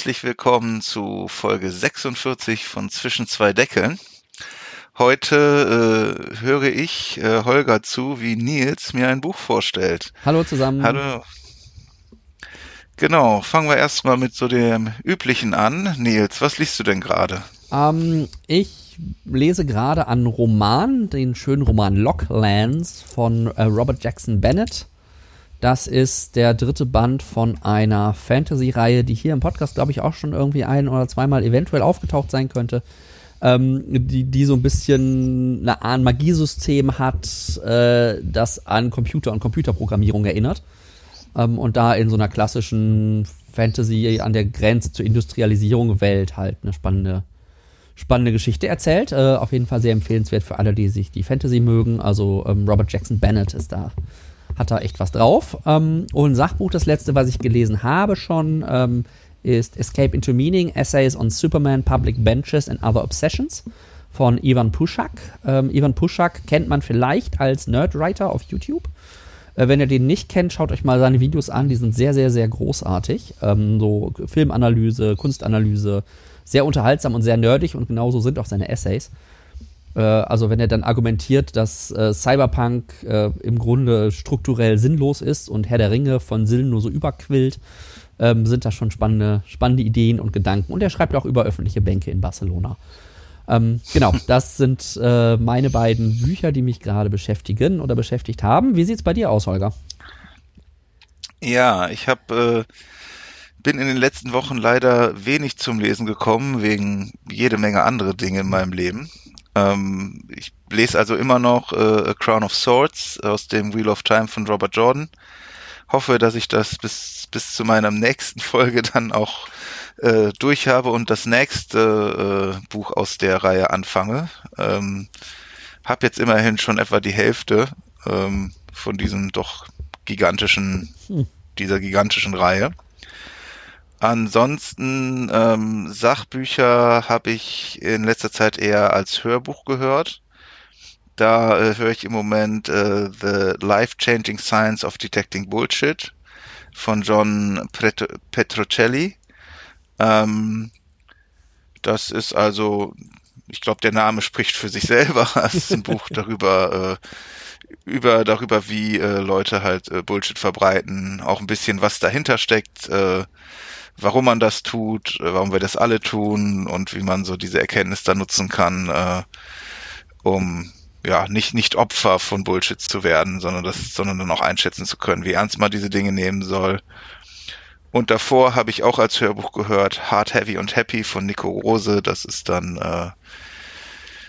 Herzlich willkommen zu Folge 46 von Zwischen zwei Deckeln. Heute äh, höre ich äh, Holger zu, wie Nils mir ein Buch vorstellt. Hallo zusammen. Hallo. Genau, fangen wir erstmal mit so dem üblichen an. Nils, was liest du denn gerade? Ähm, ich lese gerade einen Roman, den schönen Roman Locklands von äh, Robert Jackson Bennett. Das ist der dritte Band von einer Fantasy-Reihe, die hier im Podcast, glaube ich, auch schon irgendwie ein- oder zweimal eventuell aufgetaucht sein könnte. Ähm, die, die so ein bisschen eine Art Magiesystem hat, äh, das an Computer und Computerprogrammierung erinnert. Ähm, und da in so einer klassischen Fantasy an der Grenze zur Industrialisierung Welt halt eine spannende, spannende Geschichte erzählt. Äh, auf jeden Fall sehr empfehlenswert für alle, die sich die Fantasy mögen. Also ähm, Robert Jackson Bennett ist da hat da echt was drauf. Ähm, und Sachbuch, das letzte, was ich gelesen habe schon, ähm, ist Escape into Meaning, Essays on Superman, Public Benches and Other Obsessions von Ivan Pushak. Ähm, Ivan Pushak kennt man vielleicht als Nerdwriter auf YouTube. Äh, wenn ihr den nicht kennt, schaut euch mal seine Videos an. Die sind sehr, sehr, sehr großartig. Ähm, so Filmanalyse, Kunstanalyse, sehr unterhaltsam und sehr nerdig und genauso sind auch seine Essays. Äh, also wenn er dann argumentiert, dass äh, Cyberpunk äh, im Grunde strukturell sinnlos ist und Herr der Ringe von Sinn nur so überquillt, ähm, sind da schon spannende, spannende Ideen und Gedanken. Und er schreibt auch über öffentliche Bänke in Barcelona. Ähm, genau, das sind äh, meine beiden Bücher, die mich gerade beschäftigen oder beschäftigt haben. Wie sieht es bei dir aus, Holger? Ja, ich habe äh, bin in den letzten Wochen leider wenig zum Lesen gekommen wegen jede Menge andere Dinge in meinem Leben. Ähm, ich lese also immer noch äh, A Crown of Swords aus dem Wheel of Time von Robert Jordan. Hoffe, dass ich das bis, bis zu meiner nächsten Folge dann auch äh, durch habe und das nächste äh, Buch aus der Reihe anfange. Ähm, hab jetzt immerhin schon etwa die Hälfte ähm, von diesem doch gigantischen, hm. dieser gigantischen Reihe. Ansonsten ähm, Sachbücher habe ich in letzter Zeit eher als Hörbuch gehört. Da äh, höre ich im Moment äh, The Life-Changing Science of Detecting Bullshit von John Pret Petrocelli. Ähm, das ist also, ich glaube, der Name spricht für sich selber. Es ist ein Buch darüber, äh, über darüber, wie äh, Leute halt äh, Bullshit verbreiten, auch ein bisschen was dahinter steckt. Äh, warum man das tut, äh, warum wir das alle tun und wie man so diese Erkenntnis dann nutzen kann, äh, um ja nicht nicht Opfer von Bullshit zu werden, sondern das, sondern dann auch einschätzen zu können, wie ernst man diese Dinge nehmen soll. Und davor habe ich auch als Hörbuch gehört Hard, Heavy und Happy von Nico Rose. Das ist dann äh,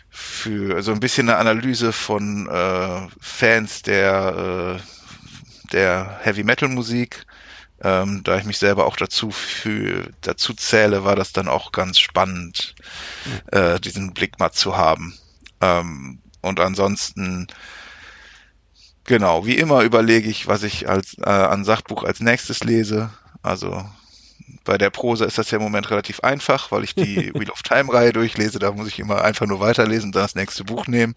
für so ein bisschen eine Analyse von äh, Fans der äh, der Heavy Metal Musik ähm, da ich mich selber auch dazu für, dazu zähle, war das dann auch ganz spannend, äh, diesen Blick mal zu haben. Ähm, und ansonsten, genau, wie immer überlege ich, was ich als äh, an Sachbuch als nächstes lese. Also bei der Prosa ist das ja im Moment relativ einfach, weil ich die Wheel of Time Reihe durchlese. Da muss ich immer einfach nur weiterlesen und dann das nächste Buch nehmen.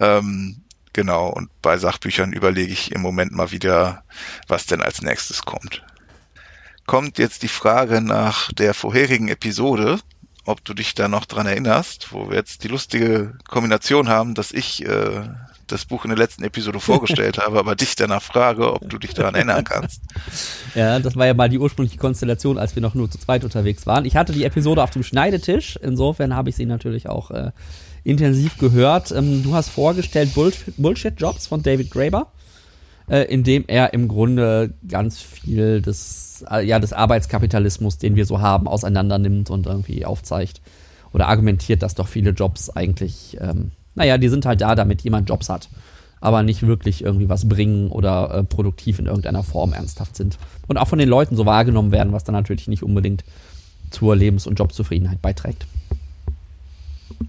Ähm, genau, und bei Sachbüchern überlege ich im Moment mal wieder, was denn als nächstes kommt kommt jetzt die Frage nach der vorherigen Episode, ob du dich da noch dran erinnerst, wo wir jetzt die lustige Kombination haben, dass ich äh, das Buch in der letzten Episode vorgestellt habe, aber dich danach frage, ob du dich daran erinnern kannst. Ja, das war ja mal die ursprüngliche Konstellation, als wir noch nur zu zweit unterwegs waren. Ich hatte die Episode auf dem Schneidetisch, insofern habe ich sie natürlich auch äh, intensiv gehört. Ähm, du hast vorgestellt Bullshit-Jobs von David Graeber, äh, in dem er im Grunde ganz viel des äh, ja, des Arbeitskapitalismus, den wir so haben, auseinander nimmt und irgendwie aufzeigt oder argumentiert, dass doch viele Jobs eigentlich, ähm, naja, die sind halt da, damit jemand Jobs hat, aber nicht wirklich irgendwie was bringen oder äh, produktiv in irgendeiner Form ernsthaft sind. Und auch von den Leuten so wahrgenommen werden, was dann natürlich nicht unbedingt zur Lebens- und Jobzufriedenheit beiträgt.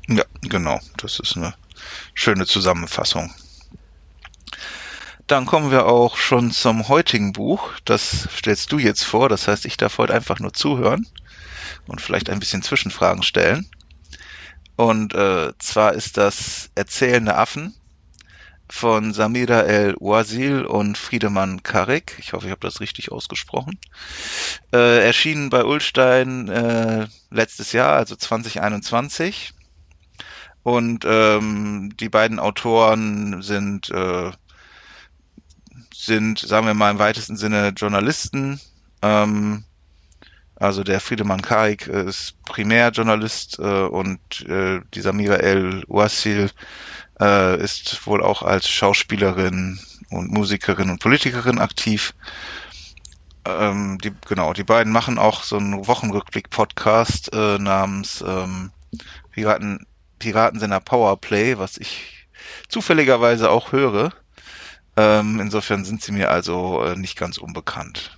Ja, genau. Das ist eine schöne Zusammenfassung. Dann kommen wir auch schon zum heutigen Buch. Das stellst du jetzt vor. Das heißt, ich darf heute einfach nur zuhören und vielleicht ein bisschen Zwischenfragen stellen. Und äh, zwar ist das Erzählende Affen von Samira El Ouazil und Friedemann Karik. Ich hoffe, ich habe das richtig ausgesprochen. Äh, erschienen bei Ulstein äh, letztes Jahr, also 2021. Und ähm, die beiden Autoren sind, äh, sind, sagen wir mal im weitesten Sinne Journalisten. Ähm, also der Friedemann Karik ist Primärjournalist äh, und äh, die Samira El Ouassil äh, ist wohl auch als Schauspielerin und Musikerin und Politikerin aktiv. Ähm, die, genau, die beiden machen auch so einen Wochenrückblick-Podcast äh, namens ähm, Piraten, Piratensender Powerplay, was ich zufälligerweise auch höre. Ähm, insofern sind sie mir also äh, nicht ganz unbekannt.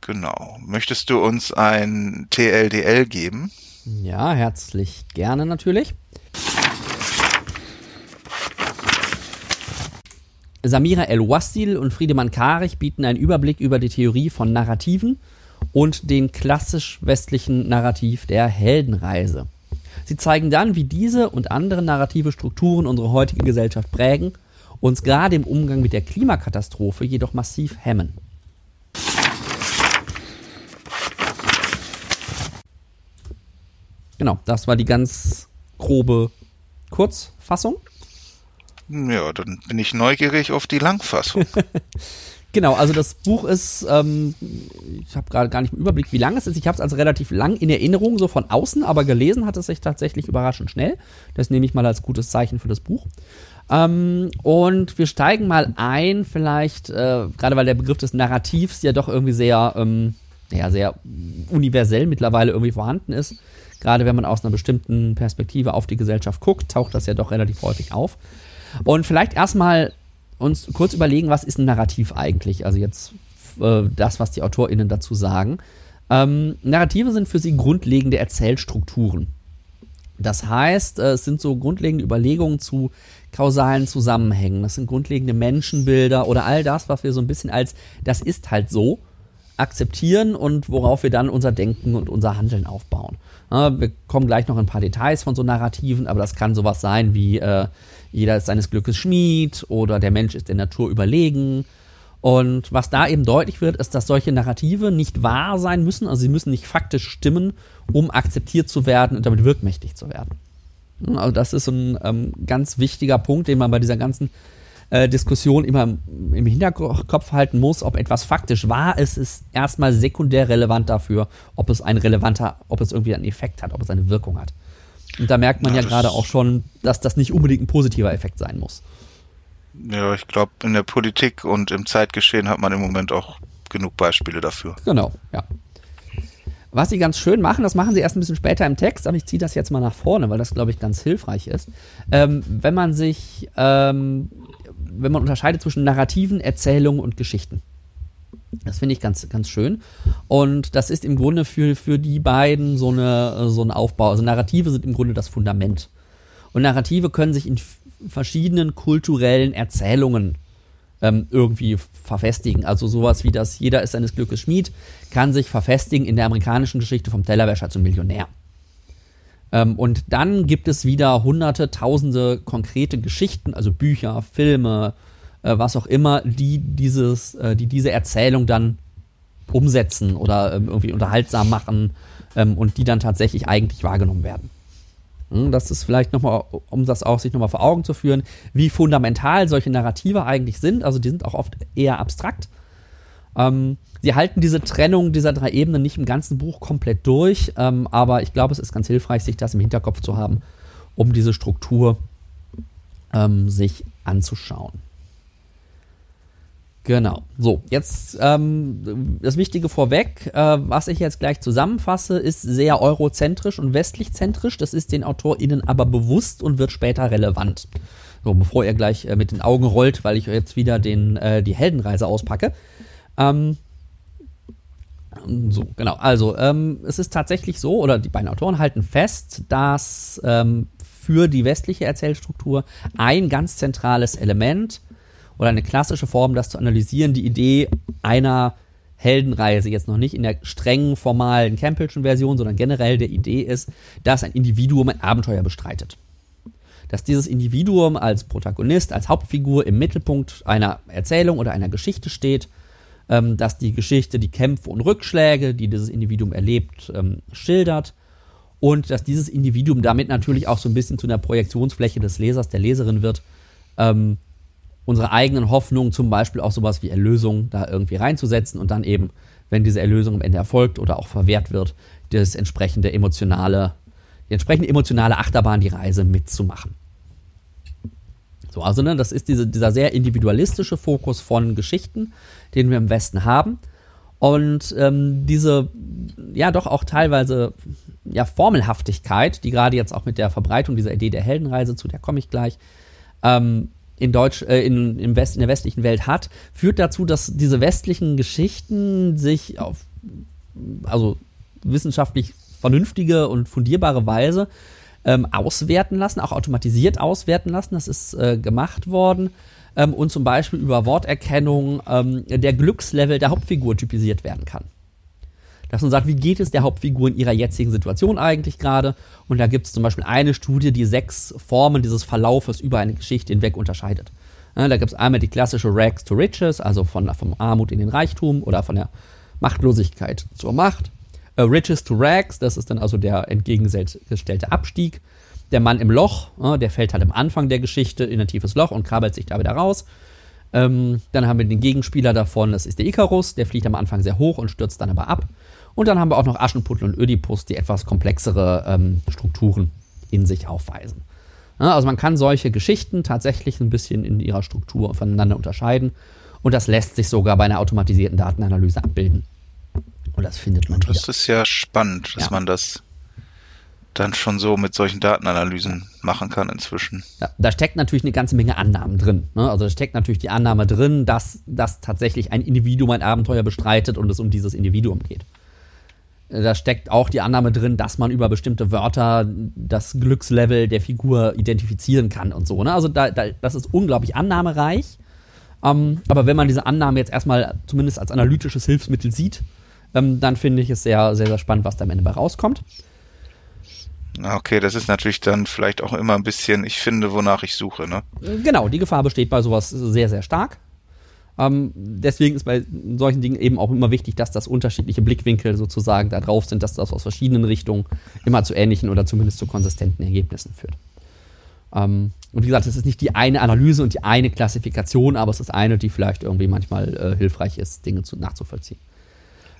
Genau. Möchtest du uns ein TLDL geben? Ja, herzlich gerne natürlich. Samira El-Wassil und Friedemann Karich bieten einen Überblick über die Theorie von Narrativen und den klassisch westlichen Narrativ der Heldenreise. Sie zeigen dann, wie diese und andere narrative Strukturen unsere heutige Gesellschaft prägen, uns gerade im Umgang mit der Klimakatastrophe jedoch massiv hemmen. Genau, das war die ganz grobe Kurzfassung. Ja, dann bin ich neugierig auf die Langfassung. genau, also das Buch ist, ähm, ich habe gerade gar nicht im Überblick, wie lang es ist. Ich habe es also relativ lang in Erinnerung, so von außen, aber gelesen hat es sich tatsächlich überraschend schnell. Das nehme ich mal als gutes Zeichen für das Buch. Ähm, und wir steigen mal ein, vielleicht, äh, gerade weil der Begriff des Narrativs ja doch irgendwie sehr, ähm, ja, sehr universell mittlerweile irgendwie vorhanden ist. Gerade wenn man aus einer bestimmten Perspektive auf die Gesellschaft guckt, taucht das ja doch relativ häufig auf. Und vielleicht erstmal uns kurz überlegen, was ist ein Narrativ eigentlich? Also jetzt äh, das, was die AutorInnen dazu sagen. Ähm, Narrative sind für sie grundlegende Erzählstrukturen. Das heißt, äh, es sind so grundlegende Überlegungen zu kausalen Zusammenhängen. Das sind grundlegende Menschenbilder oder all das, was wir so ein bisschen als das ist halt so akzeptieren und worauf wir dann unser Denken und unser Handeln aufbauen. wir kommen gleich noch in ein paar Details von so Narrativen, aber das kann sowas sein wie äh, jeder ist seines Glückes Schmied oder der Mensch ist der Natur überlegen. Und was da eben deutlich wird, ist, dass solche Narrative nicht wahr sein müssen, also sie müssen nicht faktisch stimmen, um akzeptiert zu werden und damit wirkmächtig zu werden. Also das ist ein ähm, ganz wichtiger Punkt, den man bei dieser ganzen äh, Diskussion immer im, im, Hinterkopf halten muss, ob etwas faktisch wahr ist, ist erstmal sekundär relevant dafür, ob es ein relevanter, ob es irgendwie einen Effekt hat, ob es eine Wirkung hat. Und da merkt man ja, ja gerade auch schon, dass das nicht unbedingt ein positiver Effekt sein muss. Ja, ich glaube, in der Politik und im Zeitgeschehen hat man im Moment auch genug Beispiele dafür. Genau, ja. Was sie ganz schön machen, das machen sie erst ein bisschen später im Text, aber ich ziehe das jetzt mal nach vorne, weil das, glaube ich, ganz hilfreich ist. Ähm, wenn man sich, ähm, wenn man unterscheidet zwischen Narrativen, Erzählungen und Geschichten. Das finde ich ganz, ganz schön. Und das ist im Grunde für, für die beiden so, eine, so ein Aufbau. Also Narrative sind im Grunde das Fundament. Und Narrative können sich in verschiedenen kulturellen Erzählungen ähm, irgendwie verfestigen. Also sowas wie das Jeder ist seines Glückes Schmied kann sich verfestigen in der amerikanischen Geschichte vom Tellerwäscher zum Millionär. Ähm, und dann gibt es wieder hunderte, tausende konkrete Geschichten, also Bücher, Filme, äh, was auch immer, die dieses, äh, die diese Erzählung dann umsetzen oder ähm, irgendwie unterhaltsam machen ähm, und die dann tatsächlich eigentlich wahrgenommen werden. Hm, das ist vielleicht nochmal, um das auch sich nochmal vor Augen zu führen, wie fundamental solche Narrative eigentlich sind. Also die sind auch oft eher abstrakt. Ähm, sie halten diese Trennung dieser drei Ebenen nicht im ganzen Buch komplett durch, ähm, aber ich glaube, es ist ganz hilfreich, sich das im Hinterkopf zu haben, um diese Struktur ähm, sich anzuschauen. Genau. So, jetzt ähm, das Wichtige vorweg, äh, was ich jetzt gleich zusammenfasse, ist sehr eurozentrisch und westlichzentrisch. Das ist den AutorInnen aber bewusst und wird später relevant. So, bevor ihr gleich äh, mit den Augen rollt, weil ich jetzt wieder den, äh, die Heldenreise auspacke. Ähm, so, genau. Also, ähm, es ist tatsächlich so, oder die beiden Autoren halten fest, dass ähm, für die westliche Erzählstruktur ein ganz zentrales Element oder eine klassische Form, das zu analysieren, die Idee einer Heldenreise, jetzt noch nicht in der strengen, formalen Campbellschen Version, sondern generell der Idee ist, dass ein Individuum ein Abenteuer bestreitet. dass dieses Individuum als Protagonist, als Hauptfigur im Mittelpunkt einer Erzählung oder einer Geschichte steht, ähm, dass die Geschichte die Kämpfe und Rückschläge, die dieses Individuum erlebt, ähm, schildert und dass dieses Individuum damit natürlich auch so ein bisschen zu einer Projektionsfläche des Lesers, der Leserin wird, ähm, unsere eigenen Hoffnungen, zum Beispiel auch sowas wie Erlösung, da irgendwie reinzusetzen und dann eben, wenn diese Erlösung am Ende erfolgt oder auch verwehrt wird, das entsprechende emotionale, die entsprechende emotionale Achterbahn, die Reise mitzumachen. So, also ne, das ist diese, dieser sehr individualistische Fokus von Geschichten, den wir im Westen haben. Und ähm, diese, ja, doch auch teilweise ja, Formelhaftigkeit, die gerade jetzt auch mit der Verbreitung dieser Idee der Heldenreise, zu der komme ich gleich, ähm, in Deutsch, äh, in, im West, in der westlichen Welt hat, führt dazu, dass diese westlichen Geschichten sich auf, also wissenschaftlich vernünftige und fundierbare Weise ähm, auswerten lassen, auch automatisiert auswerten lassen. Das ist äh, gemacht worden. Ähm, und zum Beispiel über Worterkennung ähm, der Glückslevel der Hauptfigur typisiert werden kann. Dass man sagt, wie geht es der Hauptfigur in ihrer jetzigen Situation eigentlich gerade? Und da gibt es zum Beispiel eine Studie, die sechs Formen dieses Verlaufes über eine Geschichte hinweg unterscheidet. Da gibt es einmal die klassische Rags to Riches, also von, vom Armut in den Reichtum oder von der Machtlosigkeit zur Macht. Uh, Riches to Rags, das ist dann also der entgegengestellte Abstieg. Der Mann im Loch, der fällt halt am Anfang der Geschichte in ein tiefes Loch und krabbelt sich da wieder raus. Ähm, dann haben wir den Gegenspieler davon, das ist der Icarus, der fliegt am Anfang sehr hoch und stürzt dann aber ab. Und dann haben wir auch noch Aschenputtel und Ödipus, die etwas komplexere ähm, Strukturen in sich aufweisen. Ja, also man kann solche Geschichten tatsächlich ein bisschen in ihrer Struktur voneinander unterscheiden. Und das lässt sich sogar bei einer automatisierten Datenanalyse abbilden. Und das findet man. Das wieder. ist ja spannend, dass ja. man das dann schon so mit solchen Datenanalysen machen kann inzwischen. Da, da steckt natürlich eine ganze Menge Annahmen drin. Ne? Also da steckt natürlich die Annahme drin, dass, dass tatsächlich ein Individuum ein Abenteuer bestreitet und es um dieses Individuum geht. Da steckt auch die Annahme drin, dass man über bestimmte Wörter das Glückslevel der Figur identifizieren kann und so. Ne? Also da, da, das ist unglaublich annahmereich. Ähm, aber wenn man diese Annahme jetzt erstmal zumindest als analytisches Hilfsmittel sieht, ähm, dann finde ich es sehr, sehr, sehr spannend, was da am Ende bei rauskommt. Okay, das ist natürlich dann vielleicht auch immer ein bisschen, ich finde, wonach ich suche, ne? Genau, die Gefahr besteht bei sowas sehr, sehr stark. Ähm, deswegen ist bei solchen Dingen eben auch immer wichtig, dass das unterschiedliche Blickwinkel sozusagen da drauf sind, dass das aus verschiedenen Richtungen immer zu ähnlichen oder zumindest zu konsistenten Ergebnissen führt. Ähm, und wie gesagt, es ist nicht die eine Analyse und die eine Klassifikation, aber es ist eine, die vielleicht irgendwie manchmal äh, hilfreich ist, Dinge zu, nachzuvollziehen.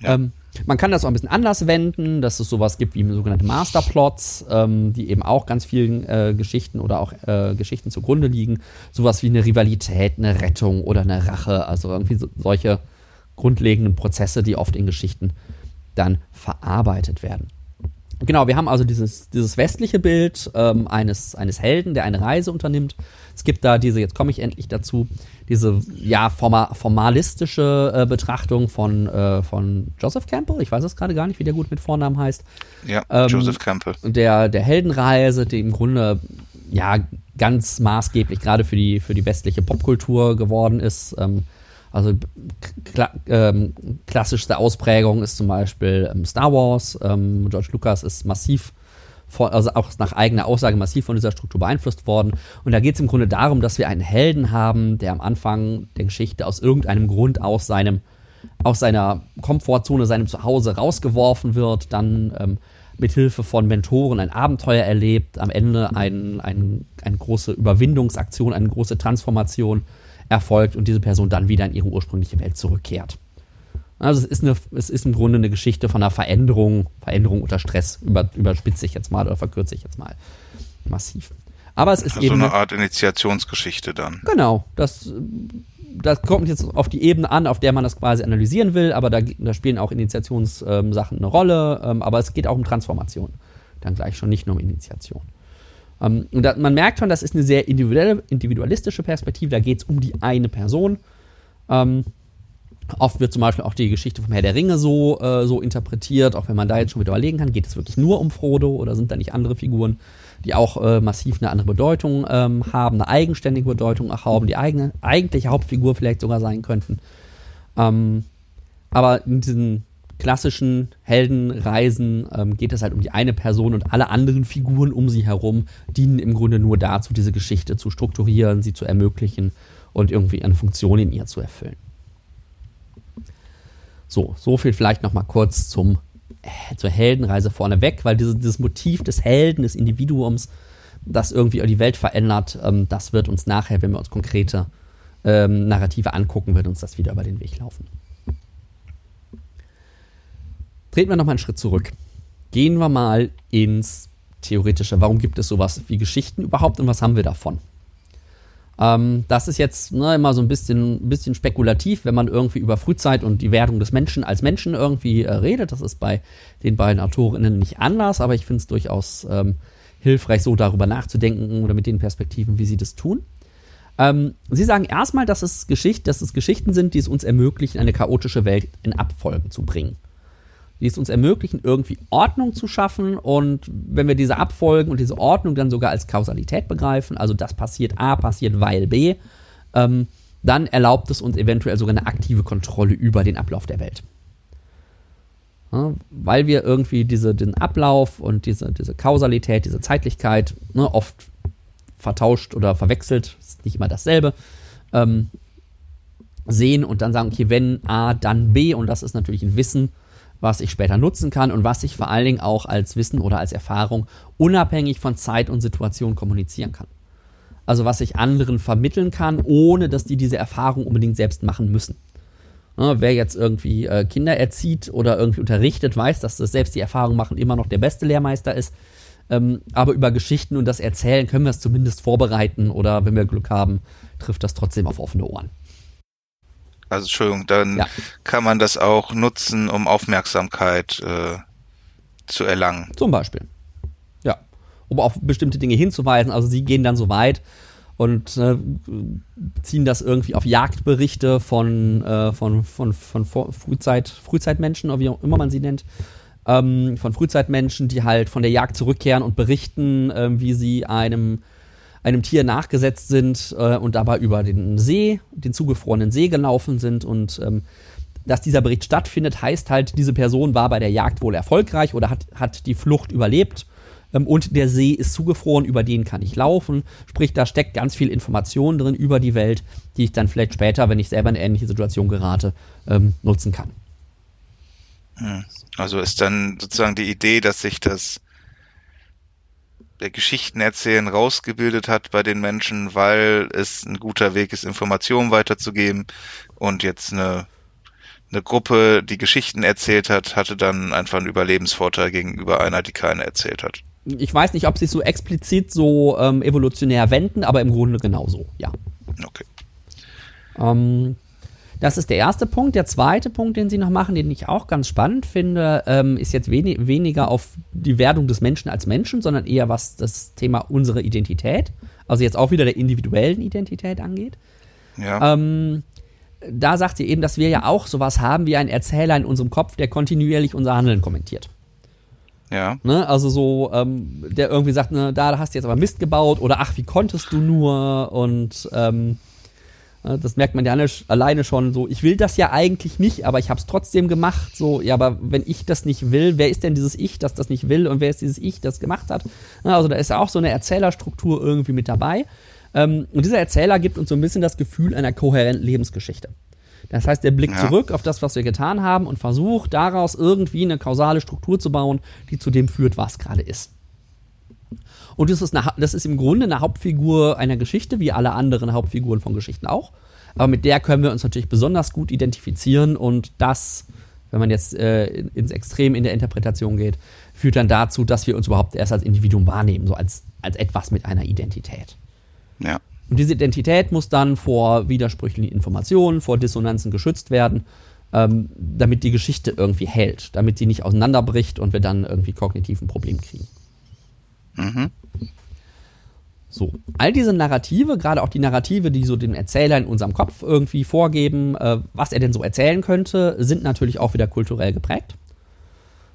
Ähm, man kann das auch ein bisschen anders wenden, dass es sowas gibt wie sogenannte Masterplots, ähm, die eben auch ganz vielen äh, Geschichten oder auch äh, Geschichten zugrunde liegen. Sowas wie eine Rivalität, eine Rettung oder eine Rache, also irgendwie so, solche grundlegenden Prozesse, die oft in Geschichten dann verarbeitet werden. Genau, wir haben also dieses, dieses westliche Bild ähm, eines, eines Helden, der eine Reise unternimmt. Es gibt da diese, jetzt komme ich endlich dazu, diese ja forma, formalistische äh, Betrachtung von, äh, von Joseph Campbell. Ich weiß es gerade gar nicht, wie der gut mit Vornamen heißt. Ja, ähm, Joseph Campbell. Der, der Heldenreise, die im Grunde ja ganz maßgeblich gerade für die, für die westliche Popkultur geworden ist. Ähm, also kla ähm, klassischste Ausprägung ist zum Beispiel ähm, Star Wars. Ähm, George Lucas ist massiv, von, also auch nach eigener Aussage massiv von dieser Struktur beeinflusst worden. Und da geht es im Grunde darum, dass wir einen Helden haben, der am Anfang der Geschichte aus irgendeinem Grund aus seinem aus seiner Komfortzone, seinem Zuhause rausgeworfen wird, dann ähm, mit Hilfe von Mentoren ein Abenteuer erlebt, am Ende ein, ein, eine große Überwindungsaktion, eine große Transformation erfolgt und diese Person dann wieder in ihre ursprüngliche Welt zurückkehrt. Also es ist, eine, es ist im Grunde eine Geschichte von einer Veränderung, Veränderung unter Stress, über, überspitze ich jetzt mal oder verkürze ich jetzt mal massiv. Aber es ist also eben. So eine Art Initiationsgeschichte dann. Genau, das, das kommt jetzt auf die Ebene an, auf der man das quasi analysieren will, aber da, da spielen auch Initiationssachen ähm, eine Rolle, ähm, aber es geht auch um Transformation. Dann gleich schon nicht nur um Initiation. Ähm, und da, man merkt schon, das ist eine sehr individuelle, individualistische Perspektive, da geht es um die eine Person. Ähm, oft wird zum Beispiel auch die Geschichte vom Herr der Ringe so, äh, so interpretiert, auch wenn man da jetzt schon wieder überlegen kann, geht es wirklich nur um Frodo oder sind da nicht andere Figuren, die auch äh, massiv eine andere Bedeutung ähm, haben, eine eigenständige Bedeutung auch haben, die eigene, eigentliche Hauptfigur vielleicht sogar sein könnten. Ähm, aber in diesen klassischen Heldenreisen ähm, geht es halt um die eine Person und alle anderen Figuren um sie herum dienen im Grunde nur dazu, diese Geschichte zu strukturieren, sie zu ermöglichen und irgendwie eine Funktion in ihr zu erfüllen. So, so viel vielleicht noch mal kurz zum, äh, zur Heldenreise vorneweg, weil dieses, dieses Motiv des Helden, des Individuums, das irgendwie die Welt verändert, ähm, das wird uns nachher, wenn wir uns konkrete ähm, Narrative angucken, wird uns das wieder über den Weg laufen. Treten wir nochmal einen Schritt zurück. Gehen wir mal ins Theoretische. Warum gibt es sowas wie Geschichten überhaupt und was haben wir davon? Ähm, das ist jetzt ne, immer so ein bisschen, bisschen spekulativ, wenn man irgendwie über Frühzeit und die Wertung des Menschen als Menschen irgendwie äh, redet. Das ist bei den beiden Autorinnen nicht anders, aber ich finde es durchaus ähm, hilfreich, so darüber nachzudenken oder mit den Perspektiven, wie sie das tun. Ähm, sie sagen erstmal, dass es, Geschicht, dass es Geschichten sind, die es uns ermöglichen, eine chaotische Welt in Abfolgen zu bringen die es uns ermöglichen, irgendwie Ordnung zu schaffen. Und wenn wir diese Abfolgen und diese Ordnung dann sogar als Kausalität begreifen, also das passiert A, passiert weil B, ähm, dann erlaubt es uns eventuell sogar eine aktive Kontrolle über den Ablauf der Welt. Ja, weil wir irgendwie diese, den Ablauf und diese, diese Kausalität, diese Zeitlichkeit ne, oft vertauscht oder verwechselt, ist nicht immer dasselbe, ähm, sehen und dann sagen, okay, wenn A, dann B, und das ist natürlich ein Wissen, was ich später nutzen kann und was ich vor allen Dingen auch als Wissen oder als Erfahrung unabhängig von Zeit und Situation kommunizieren kann. Also was ich anderen vermitteln kann, ohne dass die diese Erfahrung unbedingt selbst machen müssen. Ja, wer jetzt irgendwie äh, Kinder erzieht oder irgendwie unterrichtet, weiß, dass das selbst die Erfahrung machen immer noch der beste Lehrmeister ist. Ähm, aber über Geschichten und das Erzählen können wir es zumindest vorbereiten oder wenn wir Glück haben, trifft das trotzdem auf offene Ohren. Also Entschuldigung, dann ja. kann man das auch nutzen, um Aufmerksamkeit äh, zu erlangen. Zum Beispiel. Ja. Um auf bestimmte Dinge hinzuweisen. Also sie gehen dann so weit und äh, ziehen das irgendwie auf Jagdberichte von, äh, von, von, von, von Frühzeit, Frühzeitmenschen, wie auch immer man sie nennt. Ähm, von Frühzeitmenschen, die halt von der Jagd zurückkehren und berichten, äh, wie sie einem einem Tier nachgesetzt sind äh, und dabei über den See, den zugefrorenen See gelaufen sind und ähm, dass dieser Bericht stattfindet, heißt halt, diese Person war bei der Jagd wohl erfolgreich oder hat, hat die Flucht überlebt ähm, und der See ist zugefroren, über den kann ich laufen. Sprich, da steckt ganz viel Information drin über die Welt, die ich dann vielleicht später, wenn ich selber in eine ähnliche Situation gerate, ähm, nutzen kann. Hm. Also ist dann sozusagen die Idee, dass sich das der Geschichtenerzählen rausgebildet hat bei den Menschen, weil es ein guter Weg ist, Informationen weiterzugeben. Und jetzt eine, eine Gruppe, die Geschichten erzählt hat, hatte dann einfach einen Überlebensvorteil gegenüber einer, die keine erzählt hat. Ich weiß nicht, ob sie es so explizit so ähm, evolutionär wenden, aber im Grunde genauso, ja. Okay. Ähm, das ist der erste Punkt. Der zweite Punkt, den sie noch machen, den ich auch ganz spannend finde, ähm, ist jetzt wenig, weniger auf die Werdung des Menschen als Menschen, sondern eher was das Thema unsere Identität, also jetzt auch wieder der individuellen Identität angeht. Ja. Ähm, da sagt sie eben, dass wir ja auch sowas haben wie ein Erzähler in unserem Kopf, der kontinuierlich unser Handeln kommentiert. Ja. Ne, also so, ähm, der irgendwie sagt, ne, da hast du jetzt aber Mist gebaut oder ach, wie konntest du nur und ähm, das merkt man ja alleine schon so. Ich will das ja eigentlich nicht, aber ich habe es trotzdem gemacht. So, ja, aber wenn ich das nicht will, wer ist denn dieses Ich, das das nicht will und wer ist dieses Ich, das gemacht hat? Also da ist ja auch so eine Erzählerstruktur irgendwie mit dabei. Ähm, und dieser Erzähler gibt uns so ein bisschen das Gefühl einer kohärenten Lebensgeschichte. Das heißt, der blickt ja. zurück auf das, was wir getan haben und versucht daraus irgendwie eine kausale Struktur zu bauen, die zu dem führt, was gerade ist. Und das ist, eine, das ist im Grunde eine Hauptfigur einer Geschichte, wie alle anderen Hauptfiguren von Geschichten auch. Aber mit der können wir uns natürlich besonders gut identifizieren und das, wenn man jetzt äh, ins Extrem in der Interpretation geht, führt dann dazu, dass wir uns überhaupt erst als Individuum wahrnehmen, so als, als etwas mit einer Identität. Ja. Und diese Identität muss dann vor widersprüchlichen Informationen, vor Dissonanzen geschützt werden, ähm, damit die Geschichte irgendwie hält, damit sie nicht auseinanderbricht und wir dann irgendwie kognitiv ein Problem kriegen. Mhm. So, all diese Narrative, gerade auch die Narrative, die so dem Erzähler in unserem Kopf irgendwie vorgeben, äh, was er denn so erzählen könnte, sind natürlich auch wieder kulturell geprägt.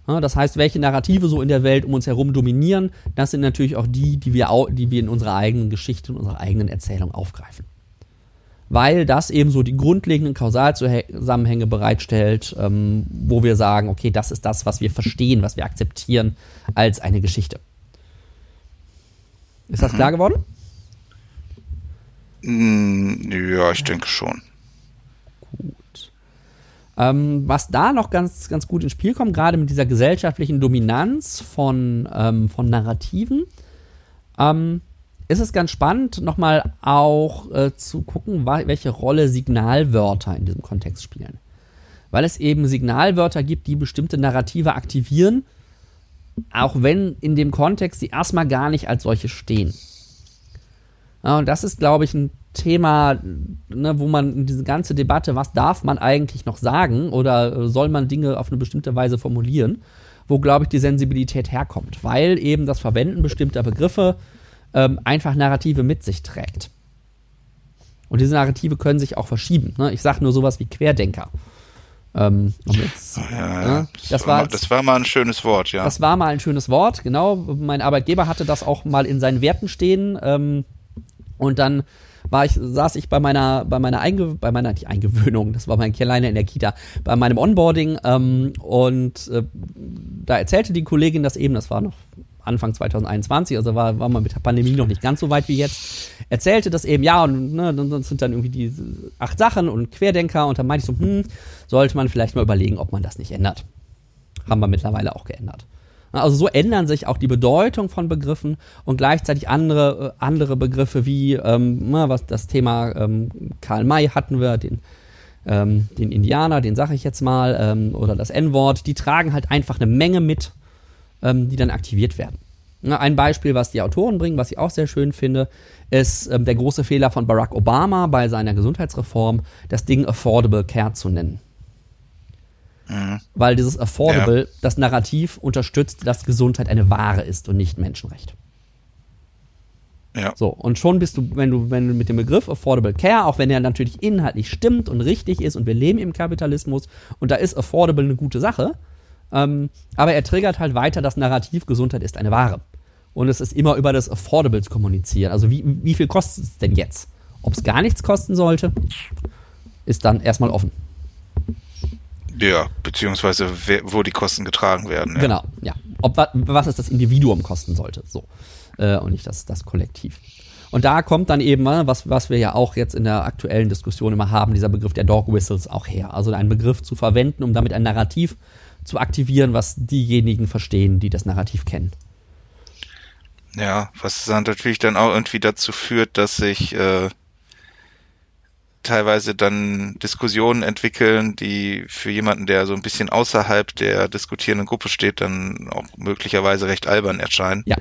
Ja, das heißt, welche Narrative so in der Welt um uns herum dominieren, das sind natürlich auch die, die wir, die wir in unserer eigenen Geschichte, in unserer eigenen Erzählung aufgreifen. weil das eben so die grundlegenden Kausalzusammenhänge bereitstellt, ähm, wo wir sagen, okay, das ist das, was wir verstehen, was wir akzeptieren als eine Geschichte. Ist das mhm. klar geworden? Mm, ja, ich denke schon. Gut. Ähm, was da noch ganz, ganz gut ins Spiel kommt, gerade mit dieser gesellschaftlichen Dominanz von, ähm, von Narrativen, ähm, ist es ganz spannend, nochmal auch äh, zu gucken, welche Rolle Signalwörter in diesem Kontext spielen. Weil es eben Signalwörter gibt, die bestimmte Narrative aktivieren, auch wenn in dem Kontext sie erstmal gar nicht als solche stehen. Ja, und das ist, glaube ich, ein Thema, ne, wo man in diese ganze Debatte, was darf man eigentlich noch sagen oder soll man Dinge auf eine bestimmte Weise formulieren, wo, glaube ich, die Sensibilität herkommt. Weil eben das Verwenden bestimmter Begriffe ähm, einfach Narrative mit sich trägt. Und diese Narrative können sich auch verschieben. Ne? Ich sage nur sowas wie Querdenker. Ähm, jetzt, ja, das, das, war, mal, das war mal ein schönes Wort, ja. Das war mal ein schönes Wort, genau. Mein Arbeitgeber hatte das auch mal in seinen Werten stehen. Ähm, und dann war ich, saß ich bei meiner, bei meiner, Einge bei meiner nicht Eingewöhnung, das war mein Kleiner in der Kita, bei meinem Onboarding ähm, und äh, da erzählte die Kollegin das eben, das war noch Anfang 2021, also war, war man mit der Pandemie noch nicht ganz so weit wie jetzt, erzählte das eben, ja, und ne, das sind dann irgendwie die acht Sachen und Querdenker und dann meinte ich so, hm, sollte man vielleicht mal überlegen, ob man das nicht ändert. Haben wir mittlerweile auch geändert. Also so ändern sich auch die Bedeutung von Begriffen und gleichzeitig andere, äh, andere Begriffe wie, ähm, was das Thema ähm, Karl May hatten wir, den, ähm, den Indianer, den sage ich jetzt mal, ähm, oder das N-Wort, die tragen halt einfach eine Menge mit ähm, die dann aktiviert werden. Ein Beispiel, was die Autoren bringen, was ich auch sehr schön finde, ist ähm, der große Fehler von Barack Obama bei seiner Gesundheitsreform, das Ding Affordable Care zu nennen. Mhm. Weil dieses Affordable, ja. das Narrativ unterstützt, dass Gesundheit eine Ware ist und nicht Menschenrecht. Ja. So, und schon bist du, wenn du, wenn du mit dem Begriff Affordable Care, auch wenn er natürlich inhaltlich stimmt und richtig ist und wir leben im Kapitalismus und da ist Affordable eine gute Sache, ähm, aber er triggert halt weiter das Narrativ, Gesundheit ist eine Ware. Und es ist immer über das Affordables kommunizieren. Also wie, wie viel kostet es denn jetzt? Ob es gar nichts kosten sollte, ist dann erstmal offen. Ja, beziehungsweise wo die Kosten getragen werden. Ja. Genau, ja. Ob, was es das Individuum kosten sollte, so. Äh, und nicht das, das Kollektiv. Und da kommt dann eben, ne, was, was wir ja auch jetzt in der aktuellen Diskussion immer haben, dieser Begriff der Dog Whistles auch her. Also einen Begriff zu verwenden, um damit ein Narrativ zu aktivieren, was diejenigen verstehen, die das Narrativ kennen. Ja, was dann natürlich dann auch irgendwie dazu führt, dass sich äh, teilweise dann Diskussionen entwickeln, die für jemanden, der so ein bisschen außerhalb der diskutierenden Gruppe steht, dann auch möglicherweise recht albern erscheinen. Ja.